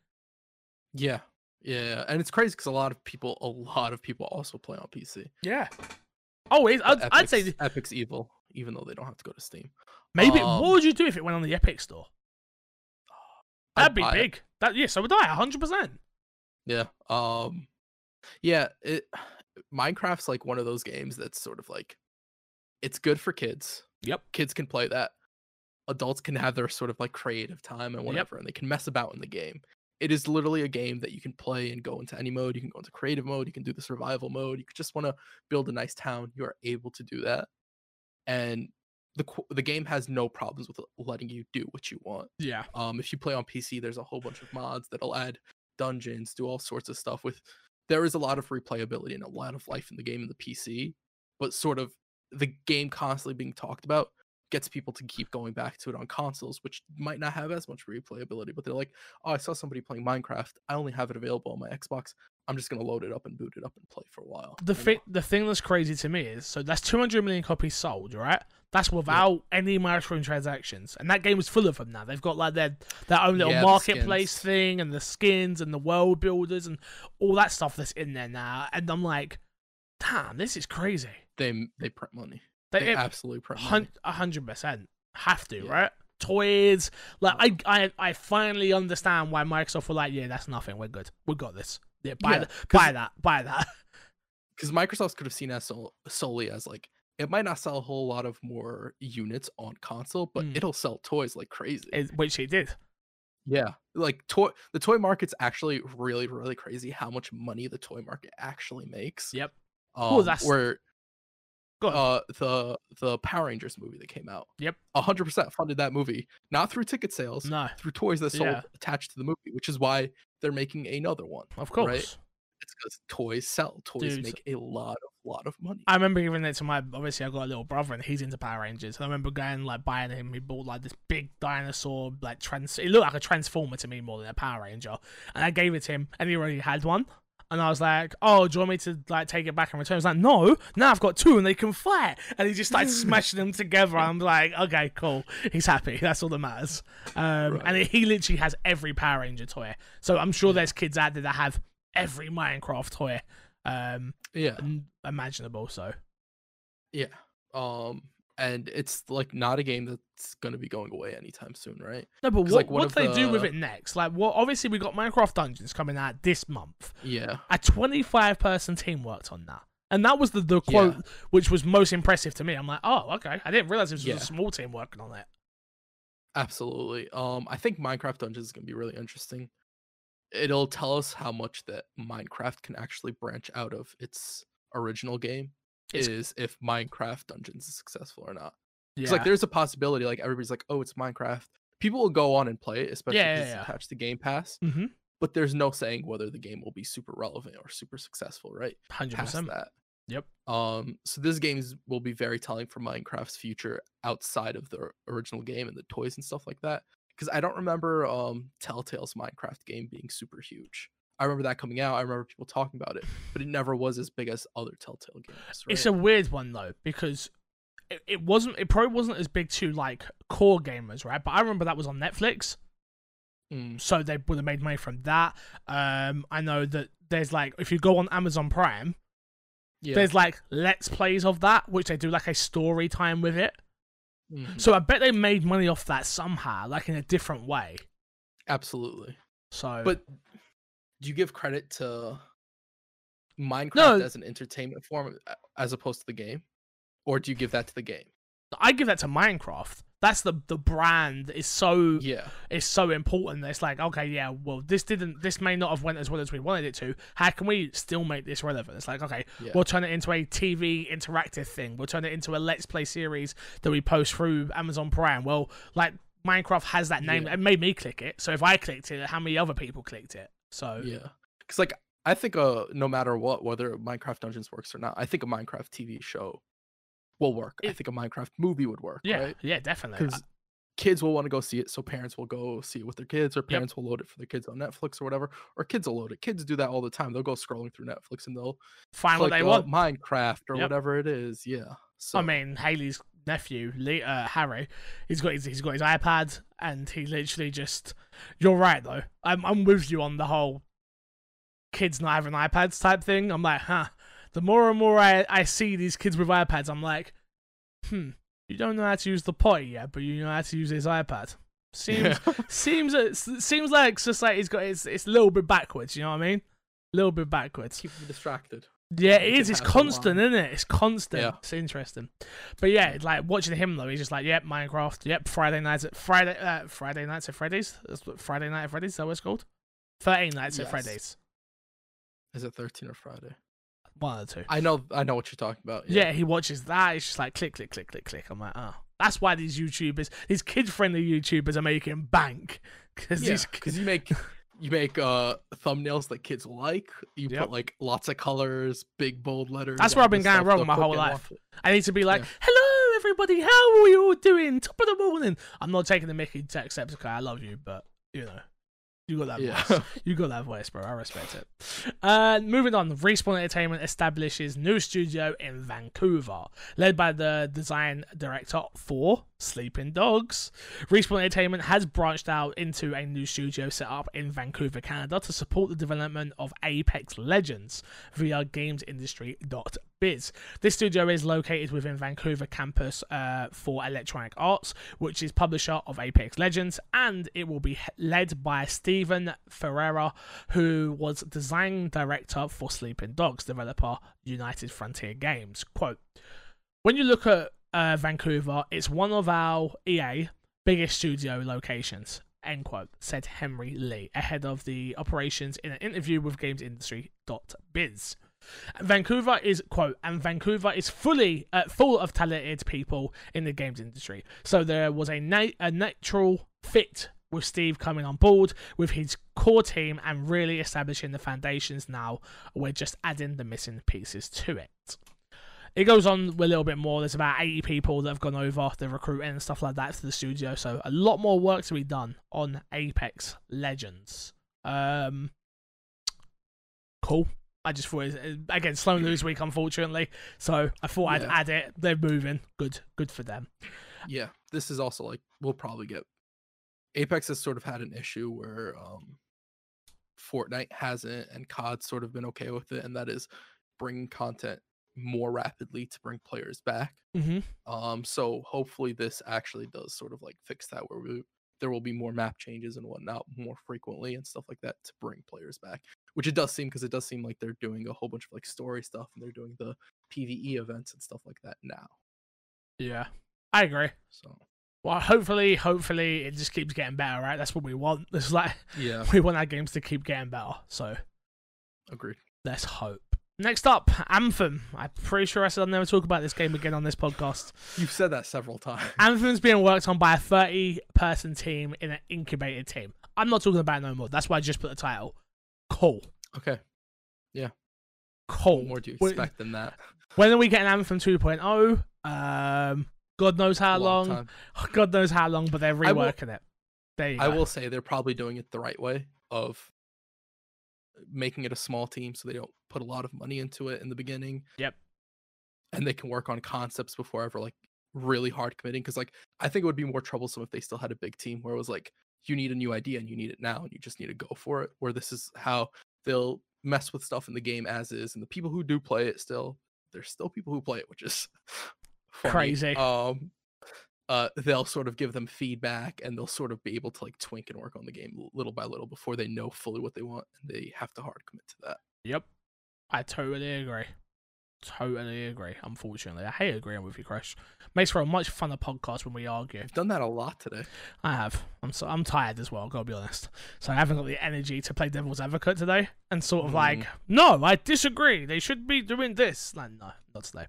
yeah yeah and it's crazy because a lot of people a lot of people also play on pc Yeah. always. I'd, I'd say Epic's- epic's evil even though they don't have to go to steam maybe. um, what would you do if it went on the Epic Store? I'd That'd be buy it. big. That yeah, so would I. hundred percent. Yeah. Um yeah, it Minecraft's like one of those games that's sort of like it's good for kids. Yep. Kids can play that. Adults can have their sort of like creative time and whatever and they can mess about in the game. It is literally a game that you can play and go into any mode. You can go into creative mode, you can do the survival mode. You just want to build a nice town, you are able to do that. And the the game has no problems with letting you do what you want. Yeah. Um, if you play on PC, there's a whole bunch of mods that'll add dungeons, do all sorts of stuff with. There is a lot of replayability and a lot of life in the game in the PC, but sort of the game constantly being talked about gets people to keep going back to it on consoles, which might not have as much replayability. But they're like, oh, I saw somebody playing Minecraft. I only have it available on my Xbox. I'm just gonna load it up and boot it up and play for a while. The thing, the thing that's crazy to me is, so that's 200 million copies sold, right? That's without any microtransactions, and that game is full of them now. They've got like their their own little Yeah, marketplace thing, and the skins, and the world builders, and all that stuff that's in there now. And I'm like, damn, this is crazy. they they print money. They, They it- absolutely print money. hun- a hundred percent have to, Yeah. right? Toys, like I, I, I finally understand why Microsoft were like, yeah, that's nothing. We're good. We got this. Yeah, buy, Yeah, th- 'cause- buy that, buy that. because Microsoft could have seen that sol- solely as like it might not sell a whole lot of more units on console, but Mm. it'll sell toys like crazy. It- which he did. yeah, like toy the toy market's actually really really crazy. How much money the toy market actually makes. Yep. Um, Oh, that's- where. Uh the the Power Rangers movie that came out. Yep. hundred percent funded that movie, not through ticket sales, no, through toys that sold Yeah. attached to the movie, which is why they're making another one. of course. Right? It's because toys sell. Toys Dude. make a lot of lot of money. I remember giving it to my obviously I got a little brother and he's into Power Rangers. And I remember going like buying him. He bought like this big dinosaur like trans. It looked like a transformer to me more than a Power Ranger. And I gave it to him and he already had one. And I was like, "Oh, do you want me to like take it back and return?" He's like, "No, now I've got two and they can fight." And he just like smashing them together. I'm like, "Okay, cool. He's happy. That's all that matters." Um, Right. And he literally has every Power Ranger toy. So I'm sure there's kids out there that have every Minecraft toy um, yeah. imaginable. So Yeah. Um and it's like not a game that's going to be going away anytime soon, right? No, but what, like, one what do they do with it next? Like, what? Obviously, we got Minecraft Dungeons coming out this month. Yeah. A 25 person team worked on that. And that was the, the quote which was most impressive to me. I'm like, oh, okay. I didn't realize it was Yeah. a small team working on it. Absolutely. Um I think Minecraft Dungeons is going to be really interesting. It'll tell us how much that Minecraft can actually branch out of its original game It's- is if Minecraft Dungeons is successful or not. Yeah. It's like there's a possibility like everybody's like, "Oh, it's Minecraft." People will go on and play it, especially Yeah, if yeah, it's yeah. attached to Game Pass, mm-hmm. but there's no saying whether the game will be super relevant or super successful, right? 100%. that. Yep. Um, so this game will be very telling for Minecraft's future outside of the original game and the toys and stuff like that. Because I don't remember um Telltale's Minecraft game being super huge. I remember that coming out. I remember people talking about it, but it never was as big as other Telltale games. Right? It's a weird one, though, because it, it wasn't, it probably wasn't as big to like core gamers, right? But I remember that was on Netflix. Mm, So they would have made money from that. Um, I know that there's like, if you go on Amazon Prime, yeah. there's like let's plays of that which they do like a story time with it mhm, so i bet they made money off that somehow like in a different way absolutely. so But do you give credit to Minecraft No. as an entertainment form as opposed to the game, or do you give that to the game? i give that to minecraft that's the the brand is so Yeah. is so important it's like okay yeah well this didn't this may not have went as well as we wanted it to how can we still make this relevant it's like okay Yeah. we'll turn it into a tv interactive thing we'll turn it into a let's play series that we post through amazon prime well like minecraft has that name Yeah. it made me click it so if i clicked it how many other people clicked it so Yeah, because like I think uh no matter what, whether Minecraft Dungeons works or not, I think a Minecraft TV show will work. I think a Minecraft movie would work. Yeah, right? yeah, definitely. Because kids will want to go see it, so parents will go see it with their kids, or parents will load it for their kids on Netflix or whatever, or kids will load it. Kids do that all the time. They'll go scrolling through Netflix and they'll Find what they uh, want. Minecraft or Yep. whatever it is. Yeah. So I mean, Haley's nephew, Lee, uh, Harry, he's got his he's got his iPad, and he literally just. You're right though. I'm I'm with you on the whole kids not having iPads type thing. I'm like, huh. The more and more I I see these kids with iPads, I'm like, hmm. You don't know how to use the potty yet, but you know how to use his iPad. Seems seems it seems like society's got it's it's a little bit backwards. You know what I mean? A little bit backwards. keep them distracted. Yeah, it is. It's constant, isn't it? It's constant. Yeah. It's interesting. But yeah, like watching him though, he's just like, yep, Minecraft. Yep, Friday nights at Friday. Uh, Friday nights at Freddy's. That's what Friday night at Freddy's. Is that what it's called? Thirteen nights at Yes. Freddy's. Is it 13 or Friday? One of the two. I know I know what you're talking about. yeah. he watches that. It's just like click, click, click, click, click. I'm like, oh, that's why these YouTubers, these kid-friendly YouTubers, are making bank because Yeah, because you make you make uh thumbnails that kids like. You Yep. put like lots of colors, big bold letters. That's where I've been going wrong my whole life. I need to be like, Yeah. hello everybody? How are you all doing? Top of the morning. I'm not taking the Mickey Jacksepticeye. I love you, but you know, you got that Yeah. voice. You got that voice, bro. I respect it. Uh, moving on, Respawn Entertainment establishes new studio in Vancouver, led by the design director for Sleeping Dogs. Respawn Entertainment has branched out into a new studio set up in Vancouver, Canada, to support the development of Apex Legends via GamesIndustry.biz. This studio is located within Vancouver campus uh, for Electronic Arts, which is publisher of Apex Legends, and it will be led by Stephen Ferreira, who was design director for Sleeping Dogs, developer United Frontier Games. Quote, when you look at uh, Vancouver, it's one of our EA biggest studio locations. End quote, said Henry Lee, ahead of the operations in an interview with GamesIndustry.biz. Vancouver is quote, and Vancouver is fully uh, full of talented people in the games industry. So there was a, na- a natural fit with Steve coming on board with his core team and really establishing the foundations. Now we're just adding the missing pieces to it. It goes on a little bit more. There's about 80 people that have gone over the recruiting and stuff like that to the studio. So a lot more work to be done on Apex Legends. Um, cool. I just thought, it, again, slow news week, unfortunately. So I thought I'd add it. They're moving. Good. Good for them. yeah this is also like we'll probably get apex has sort of had an issue where um fortnite hasn't and cod's sort of been okay with it and that is bringing content more rapidly to bring players back hmm um so hopefully this actually does sort of like fix that where we there will be more map changes and whatnot more frequently and stuff like that to bring players back which it does seem because it does seem like they're doing a whole bunch of like story stuff and they're doing the pve events and stuff like that now Yeah. I agree. so Well, hopefully, hopefully it just keeps getting better, right? That's what we want. It's like yeah we want our games to keep getting better. So agreed let's hope. Next up, Anthem. I'm pretty sure I said I'll never talk about this game again on this podcast. You've said that several times. Anthem's being worked on by a 30 person team in an incubated team. I'm not talking about it no more. That's why I just put the title. Cool. Okay. Yeah. Cool. What more do you expect than that? When are we getting Anthem 2.0? Um, God knows how Long. God knows how long, but they're I will- reworking it. There you go. I will say they're probably doing it the right way of making it a small team so they don't put a lot of money into it in the beginning. Yep. And they can work on concepts before ever like really hard committing. Cause like I think it would be more troublesome if they still had a big team where it was like you need a new idea and you need it now and you just need to go for it. Where this is how they'll mess with stuff in the game as is. And the people who do play it still, there's still people who play it, which is funny. Crazy. Um uh, they'll sort of give them feedback and they'll sort of be able to like twink and work on the game little by little before they know fully what they want and they have to hard commit to that. Yep. I totally agree. Totally agree. Unfortunately, I hate agreeing with you, Crash. Makes for a much funner podcast when we argue. I've done that a lot today. I have. I'm so I'm tired as well. Gotta be honest. So I haven't got the energy to play devil's advocate today, and sort of like, no, I disagree. They should be doing this. Like, no, not today.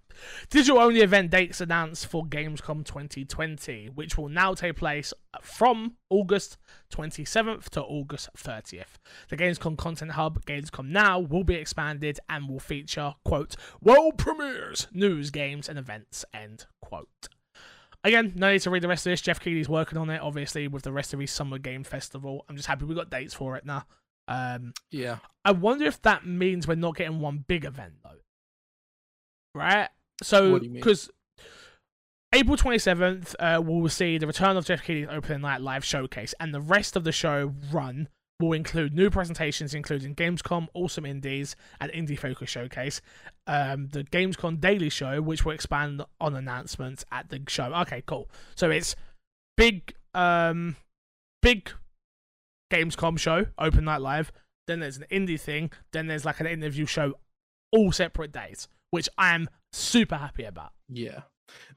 Digital only event dates announced for Gamescom 2020, which will now take place from August 27th to August 30th. The Gamescom Content Hub, Gamescom Now, will be expanded and will feature quote world premieres, news, games, and events. End quote. Again, no need to read the rest of this. Geoff Keighley's working on it, obviously, with the rest of his Summer Game Festival. I'm just happy we got dates for it now. Um, Yeah. I wonder if that means we're not getting one big event. Right? So, What do you mean? because April 27th, uh, we'll see the return of Geoff Keighley's opening night live showcase, and the rest of the show run will include new presentations, including Gamescom, Awesome Indies, and Indie Focus Showcase, um, the Gamescom Daily Show, which will expand on announcements at the show. Okay, cool. So it's big, um, big Gamescom show, Open Night Live. Then there's an indie thing. Then there's like an interview show, all separate days, which I am super happy about. Yeah.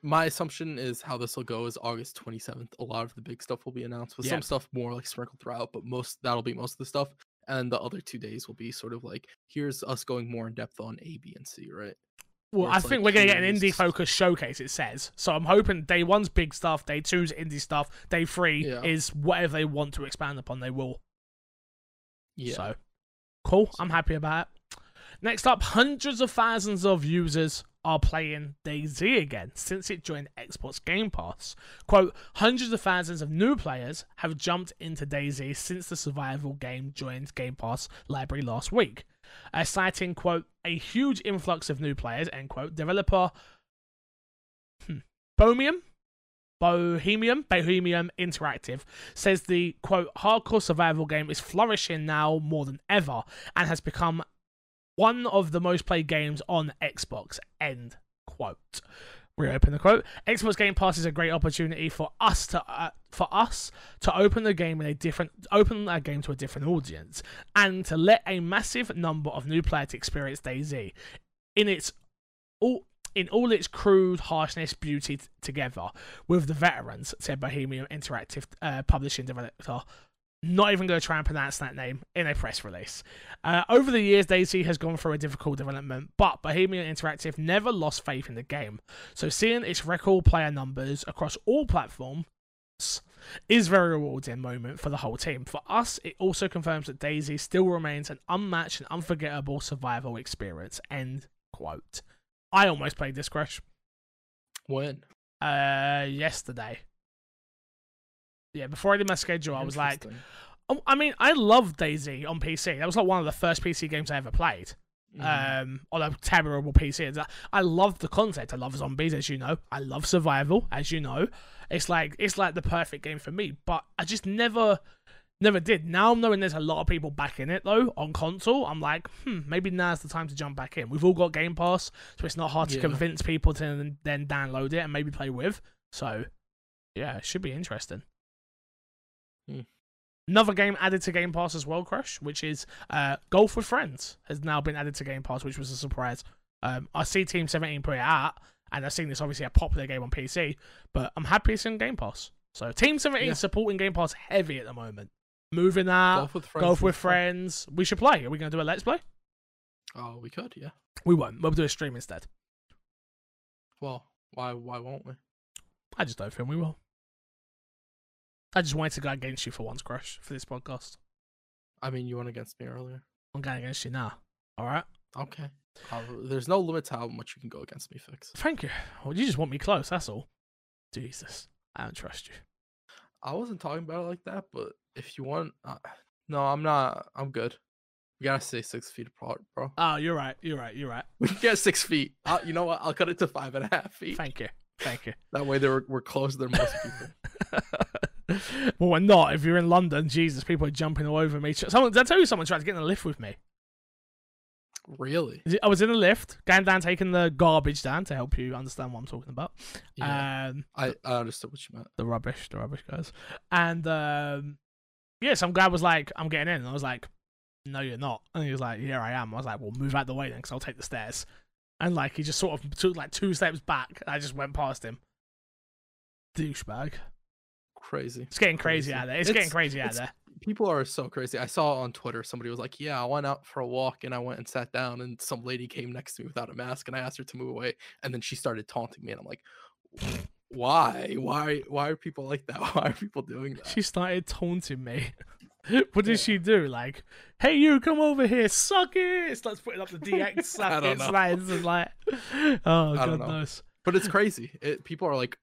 My assumption is how this will go is August 27th. A lot of the big stuff will be announced with Yeah. some stuff more like sprinkled throughout, but most that'll be most of the stuff. And the other two days will be sort of like here's us going more in depth on A, B, and C, right? Well, I think like, we're gonna get an indie here's- focus showcase. It says so. I'm hoping day one's big stuff, day two's indie stuff, day three Yeah. is whatever they want to expand upon. They will. Yeah. So cool. I'm happy about it. Next up, hundreds of thousands of users are playing DayZ again since it joined Xbox Game Pass. Quote, hundreds of thousands of new players have jumped into DayZ since the survival game joined Game Pass library last week. Uh, citing, quote, a huge influx of new players, end quote, developer hmm, Bohemian Bohemian, Bohemian Interactive says the quote hardcore survival game is flourishing now more than ever and has become one of the most played games on Xbox. End quote. Reopen the quote. Xbox Game Pass is a great opportunity for us to uh, for us to open the game in a different open a game to a different audience and to let a massive number of new players experience DayZ in its all in all its crude harshness, beauty t- together with the veterans, said Bohemian Interactive uh, publishing developer. Not even going to try and pronounce that name in a press release. Uh, over the years, DayZ has gone through a difficult development, but Bohemian Interactive never lost faith in the game. So seeing its record player numbers across all platforms is very rewarding moment for the whole team. For us, it also confirms that DayZ still remains an unmatched and unforgettable survival experience. End quote. I almost played this crash. When? Uh, yesterday. Yeah, before I did my schedule, I was like, oh, I mean, I love DayZ on PC. That was like one of the first PC games I ever played. Mhm. Um, on a terrible PC. I love the concept. I love zombies, as you know. I love survival, as you know. It's like it's like the perfect game for me. But I just never, never did. Now I'm knowing there's a lot of people back in it though on console. I'm like, hmm, maybe now's the time to jump back in. We've all got Game Pass, so it's not hard to convince people to then download it and maybe play with. So, yeah, it should be interesting. Hmm. Another game added to Game Pass as well, Crash, which is uh, Golf with Friends, has now been added to Game Pass, which was a surprise. Um, I see Team 17 put it out, and I've seen this obviously a popular game on PC, but I'm happy it's in Game Pass. So Team 17 Yeah. supporting Game Pass heavy at the moment. Moving out, Golf with friends. Golf with. Friends. We should play. Are we going to do a Let's Play? Oh, we could, yeah. We won't. We'll do a stream instead. Well, why why won't we? I just don't think we will. I just wanted to go against you for once, Crash, for this podcast. I mean, you went against me earlier. I'm going against you now. All right. Okay. Uh, there's no limit to how much you can go against me, Fix. Thank you. Well, you just want me close. That's all. Jesus, I don't trust you. I wasn't talking about it like that, but if you want, uh, no, I'm not. I'm good. We gotta stay six feet apart, bro. Oh, you're right. You're right. You're right. We can get six feet. you know what? I'll cut it to five and a half feet. Thank you. Thank you. That way, they're we're closer than most people. well, we're not. If you're in London, Jesus, people are jumping all over me. Someone, did I tell you someone tried to get in the lift with me? Really? I was in the lift, going down, taking the garbage down to help you understand what I'm talking about. Yeah. Um, I, I understood what you meant. the rubbish, the rubbish guys. And um, yeah, some guy was like, "I'm getting in," and I was like, "No, you're not." And he was like, "Here I am." I was like, "Well, move out the way then, because I'll take the stairs." And like, he just sort of took like two steps back. And I just went past him. Douchebag. Crazy. It's getting crazy, Crazy. out there. It's, getting crazy out there. People are so crazy. I saw on Twitter somebody was like, "Yeah, I went out for a walk and I went and sat down, and some lady came next to me without a mask, and I asked her to move away, and then she started taunting me, and I'm like." Why? Why? Why are people like that? Why are people doing that? She started taunting me. what did she do? Like, hey, you come over here, suck it. Starts putting up the DX suck it and like, oh god knows. But it's crazy. It, people are like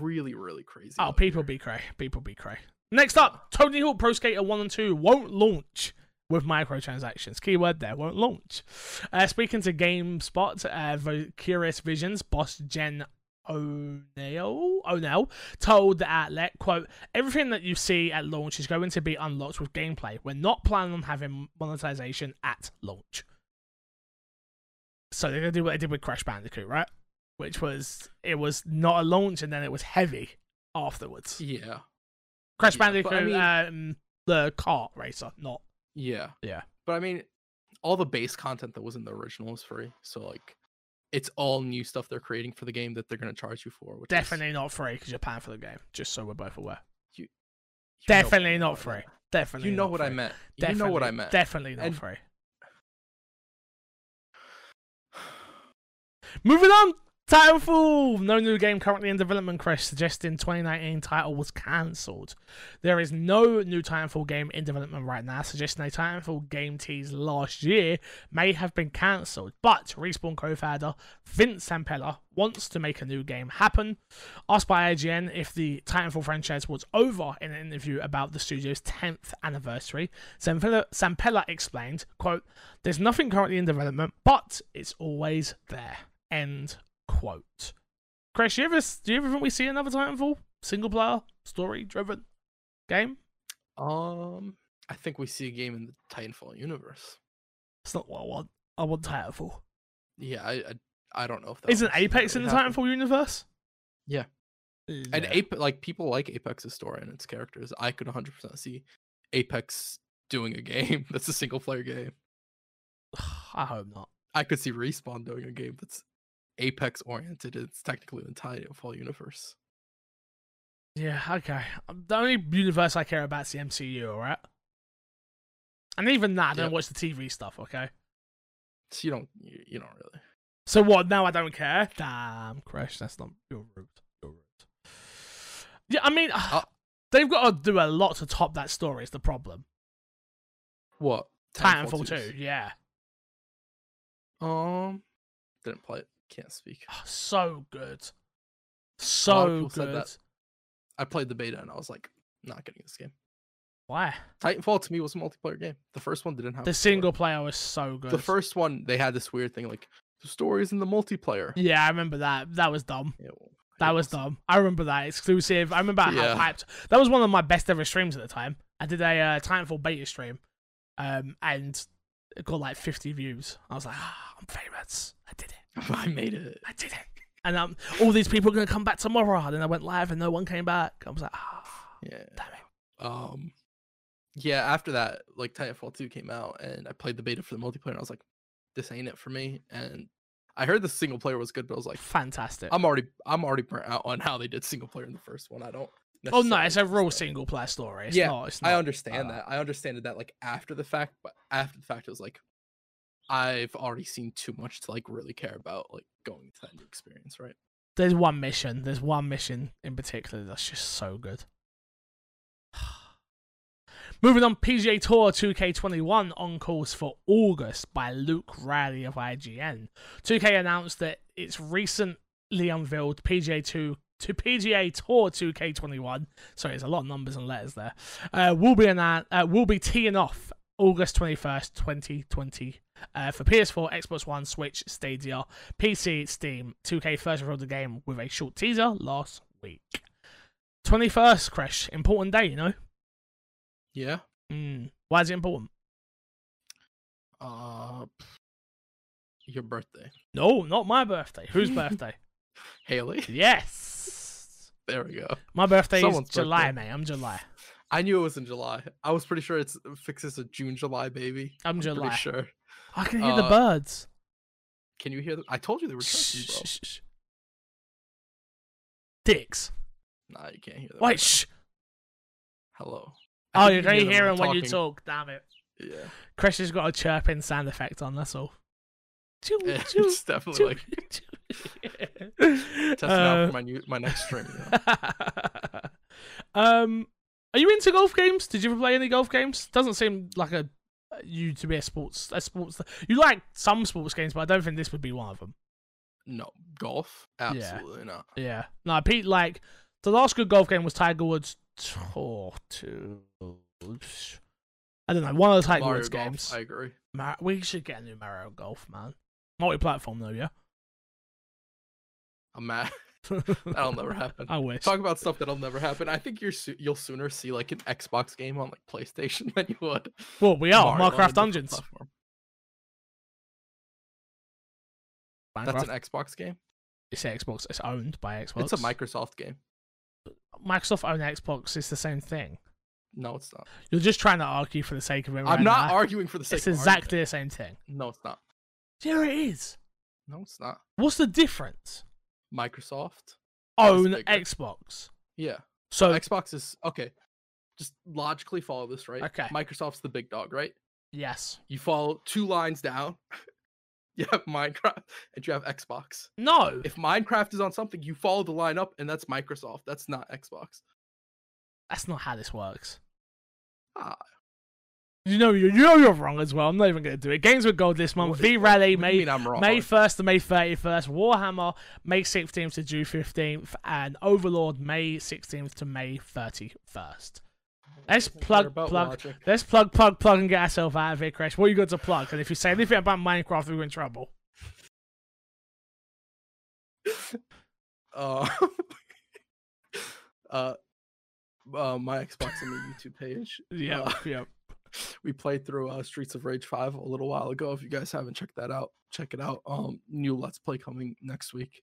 really, really crazy. Oh, people be cray. People be cray. Next up, Tony Hawk Pro Skater 1 and 2 won't launch with microtransactions. Keyword there, won't launch. Uh, speaking to GameSpot, uh, Vicarious Visions boss Jen Oneal, Oneal told the outlet, quote, everything that you see at launch is going to be unlocked with gameplay. We're not planning on having monetization at launch. So they're going to do what they did with Crash Bandicoot, right? Which was, it was not a launch and then it was heavy afterwards. Yeah, Crash Yeah, Bandicoot, I um, the kart racer, not yeah, Yeah. But I mean, all the base content that was in the original is free. So like, it's all new stuff they're creating for the game that they're gonna charge you for. Which is- definitely not free because you're paying for the game. Just so we're both aware. you I Definitely not free. Definitely. You know not what I free. meant. Definitely, you know what I meant. Definitely not And- free. Moving on Titanfall! No new game currently in development, Chris, suggesting 2019 title was cancelled. There is no new Titanfall game in development right now, suggesting a Titanfall game teased last year may have been cancelled. But Respawn co founder Vince Sampella wants to make a new game happen. Asked by IGN if the Titanfall franchise was over in an interview about the studio's 10th anniversary, Sampella, Zampella explained, quote, There's nothing currently in development, but it's always there. End quote. Chris, do you ever do you ever think we see another Titanfall single player story driven game? Um, I think we see a game in the Titanfall universe. It's not what I want. I want Titanfall. Yeah, I I, I don't know if that Isn't Apex in the necessarily happen. Titanfall universe? Yeah. Yeah. And Ape like people like Apex's story and its characters. I could 100% see Apex doing a game that's a single player game. I hope not. I could see Respawn doing a game that's Apex oriented. It's technically the Titanfall universe. Yeah, okay. Um, The only universe I care about is the MCU, alright? And even that, I don't Yep. watch the TV stuff, okay? So you don't you, you don't really. So what, now I don't care? Damn, Crash, that's not... You're rude. You're. Yeah, I mean, Uh, they've got to do a lot to top that story, is the problem. What? Titanfall 2's? 2, yeah. Um, didn't play it. Can't speak. Oh, so good. So good. I played the beta and I was like, not getting this game. Why? Titanfall to me was a multiplayer game. The first one didn't have The single player was so good. The first one they had this weird thing like the stories in the multiplayer. Yeah, I remember that. That was dumb. Yeah, well, That was wasn't. dumb. I remember that exclusive. I remember how hyped. That was one of my best ever streams at the time. I did a uh, Titanfall beta stream, um, and it got like 50 views. I was like, ah, I'm famous. I did it. I made it. I did it. And um, all these people are gonna come back tomorrow. And then I went live, and no one came back. I was like, ah, Yeah. damn it. Um yeah, after that, like Titanfall 2 came out and I played the beta for the multiplayer and I was like, this ain't it for me. And I heard the single player was good, but I was like, Fantastic. I'm already I'm already burnt out on how they did single player in the first one. I don't oh no, it's a real single player story. It's Yeah, not, it's I understand uh, that. I understood that like after the fact, but after the fact it was like I've already seen too much to like really care about like going to that new experience, right? There's one mission. There's one mission in particular that's just so good. Moving on, PGA Tour 2K21 on course for August by Luke Riley of IGN. 2K announced that its recently unveiled PGA 2 to PGA Tour 2K21. Sorry, there's a lot of numbers and letters there. Uh, will be annou- uh, will be teeing off August 21st, 2020 uh, for PS4, Xbox One, Switch, Stadia, PC, Steam. 2K first revealed the game with a short teaser last week. 21st, Crash. Important day, you know? Yeah. Mm. Why is it important? Uh your birthday. No, not my birthday. Whose birthday? Haley. yes. There we go. My birthday Someone's is July, birthday. mate. I'm July. I knew it was in July. I was pretty sure it's fixes a June July baby. I'm Pretty July. sure. I can hear the Uh, birds. Can you hear them? I told you they were chirping, bro. Shh, shh. Dicks. Nah, you can't hear them. Wait, right shh. Hello. Oh, you can can them hear when them when you talk. Damn it. Yeah. Chris has got a chirping sound effect on. That's all. It's definitely like testing out Uh, for my new my next stream. You know? um, are you into golf games? Did you ever play any golf games? Doesn't seem like a you to be a sports a sports. You like some sports games, but I don't think this would be one of them. No, golf? Absolutely not. Yeah, no, Pete. Like the last good golf game was Tiger Woods tour two. I don't know one of the Tiger Mario Woods golf, games. I agree. Mar- we should get a new Mario Golf, man. Multi-platform though, yeah. I'm mad. That'll never happen. I wish. Talk about stuff that'll never happen. I think you're su- you'll sooner see like an Xbox game on like PlayStation than you would. Well, we are Mario Minecraft Dungeons. That's an Xbox game. it's Xbox. It's owned by Xbox. It's a Microsoft game. Microsoft owned Xbox. It's the same thing. No, it's not. You're just trying to argue for the sake of it. I'm not now. arguing for the sake. It's exactly argument. the same thing. No, it's not. Yeah, it is. No, it's not. What's the difference? Microsoft. Own. Xbox. Yeah. So Xbox is okay. Just logically follow this, right? Okay. Microsoft's the big dog, right? yes, You follow two lines down. you have Minecraft, and you have Xbox. No. If Minecraft is on something, you follow the line up, and that's Microsoft. That's not Xbox. That's not how this works. Ah, You know, you you know you're wrong as well. I'm not even going to do it. Games with Gold this month. V Rally, what do you May? May 1st to May 31st. Warhammer, May 16th to June 15th. And Overlord, May 16th to May 31st. Let's plug, plug. logic. Let's plug, plug, plug, and get ourselves out of here, Crash. What are you got to plug? And if you say anything about Minecraft, we're in trouble. Uh, uh, uh, my Xbox and my YouTube page. Yeah, Uh, yeah. we played through uh, Streets of Rage 5 a little while ago. If you guys haven't checked that out, check it out. Um, new Let's Play coming next week.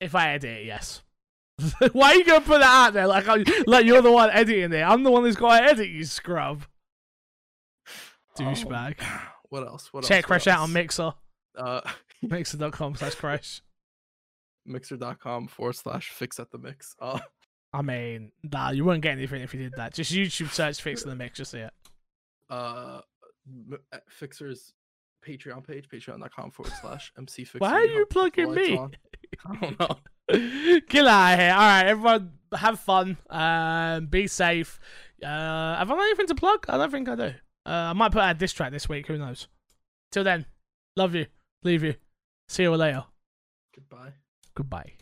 If I edit it, yes. Why are you gonna put that out there like I, like you're the one editing it? I'm the one who's got to edit. You scrub, douchebag. Um, what else? What Check else? Crash out on? Mixer, Uh, mixer.com slash Crash. mixer.com forward slash fix at the mix. Uh, I mean, nah, you wouldn't get anything if you did that. Just YouTube search Fixing the Mix, just see it. uh, uh, Fixer's Patreon page, patreon.com forward slash MC Fixer. Why are you help keep the plugging me? I don't know. Get out of here. All right, everyone, have fun. Um, be safe. Uh, have I got anything to plug? I don't think I do. Uh, I might put out a diss track this week. Who knows? Till then, love you. Leave you. See you later. Goodbye. Goodbye.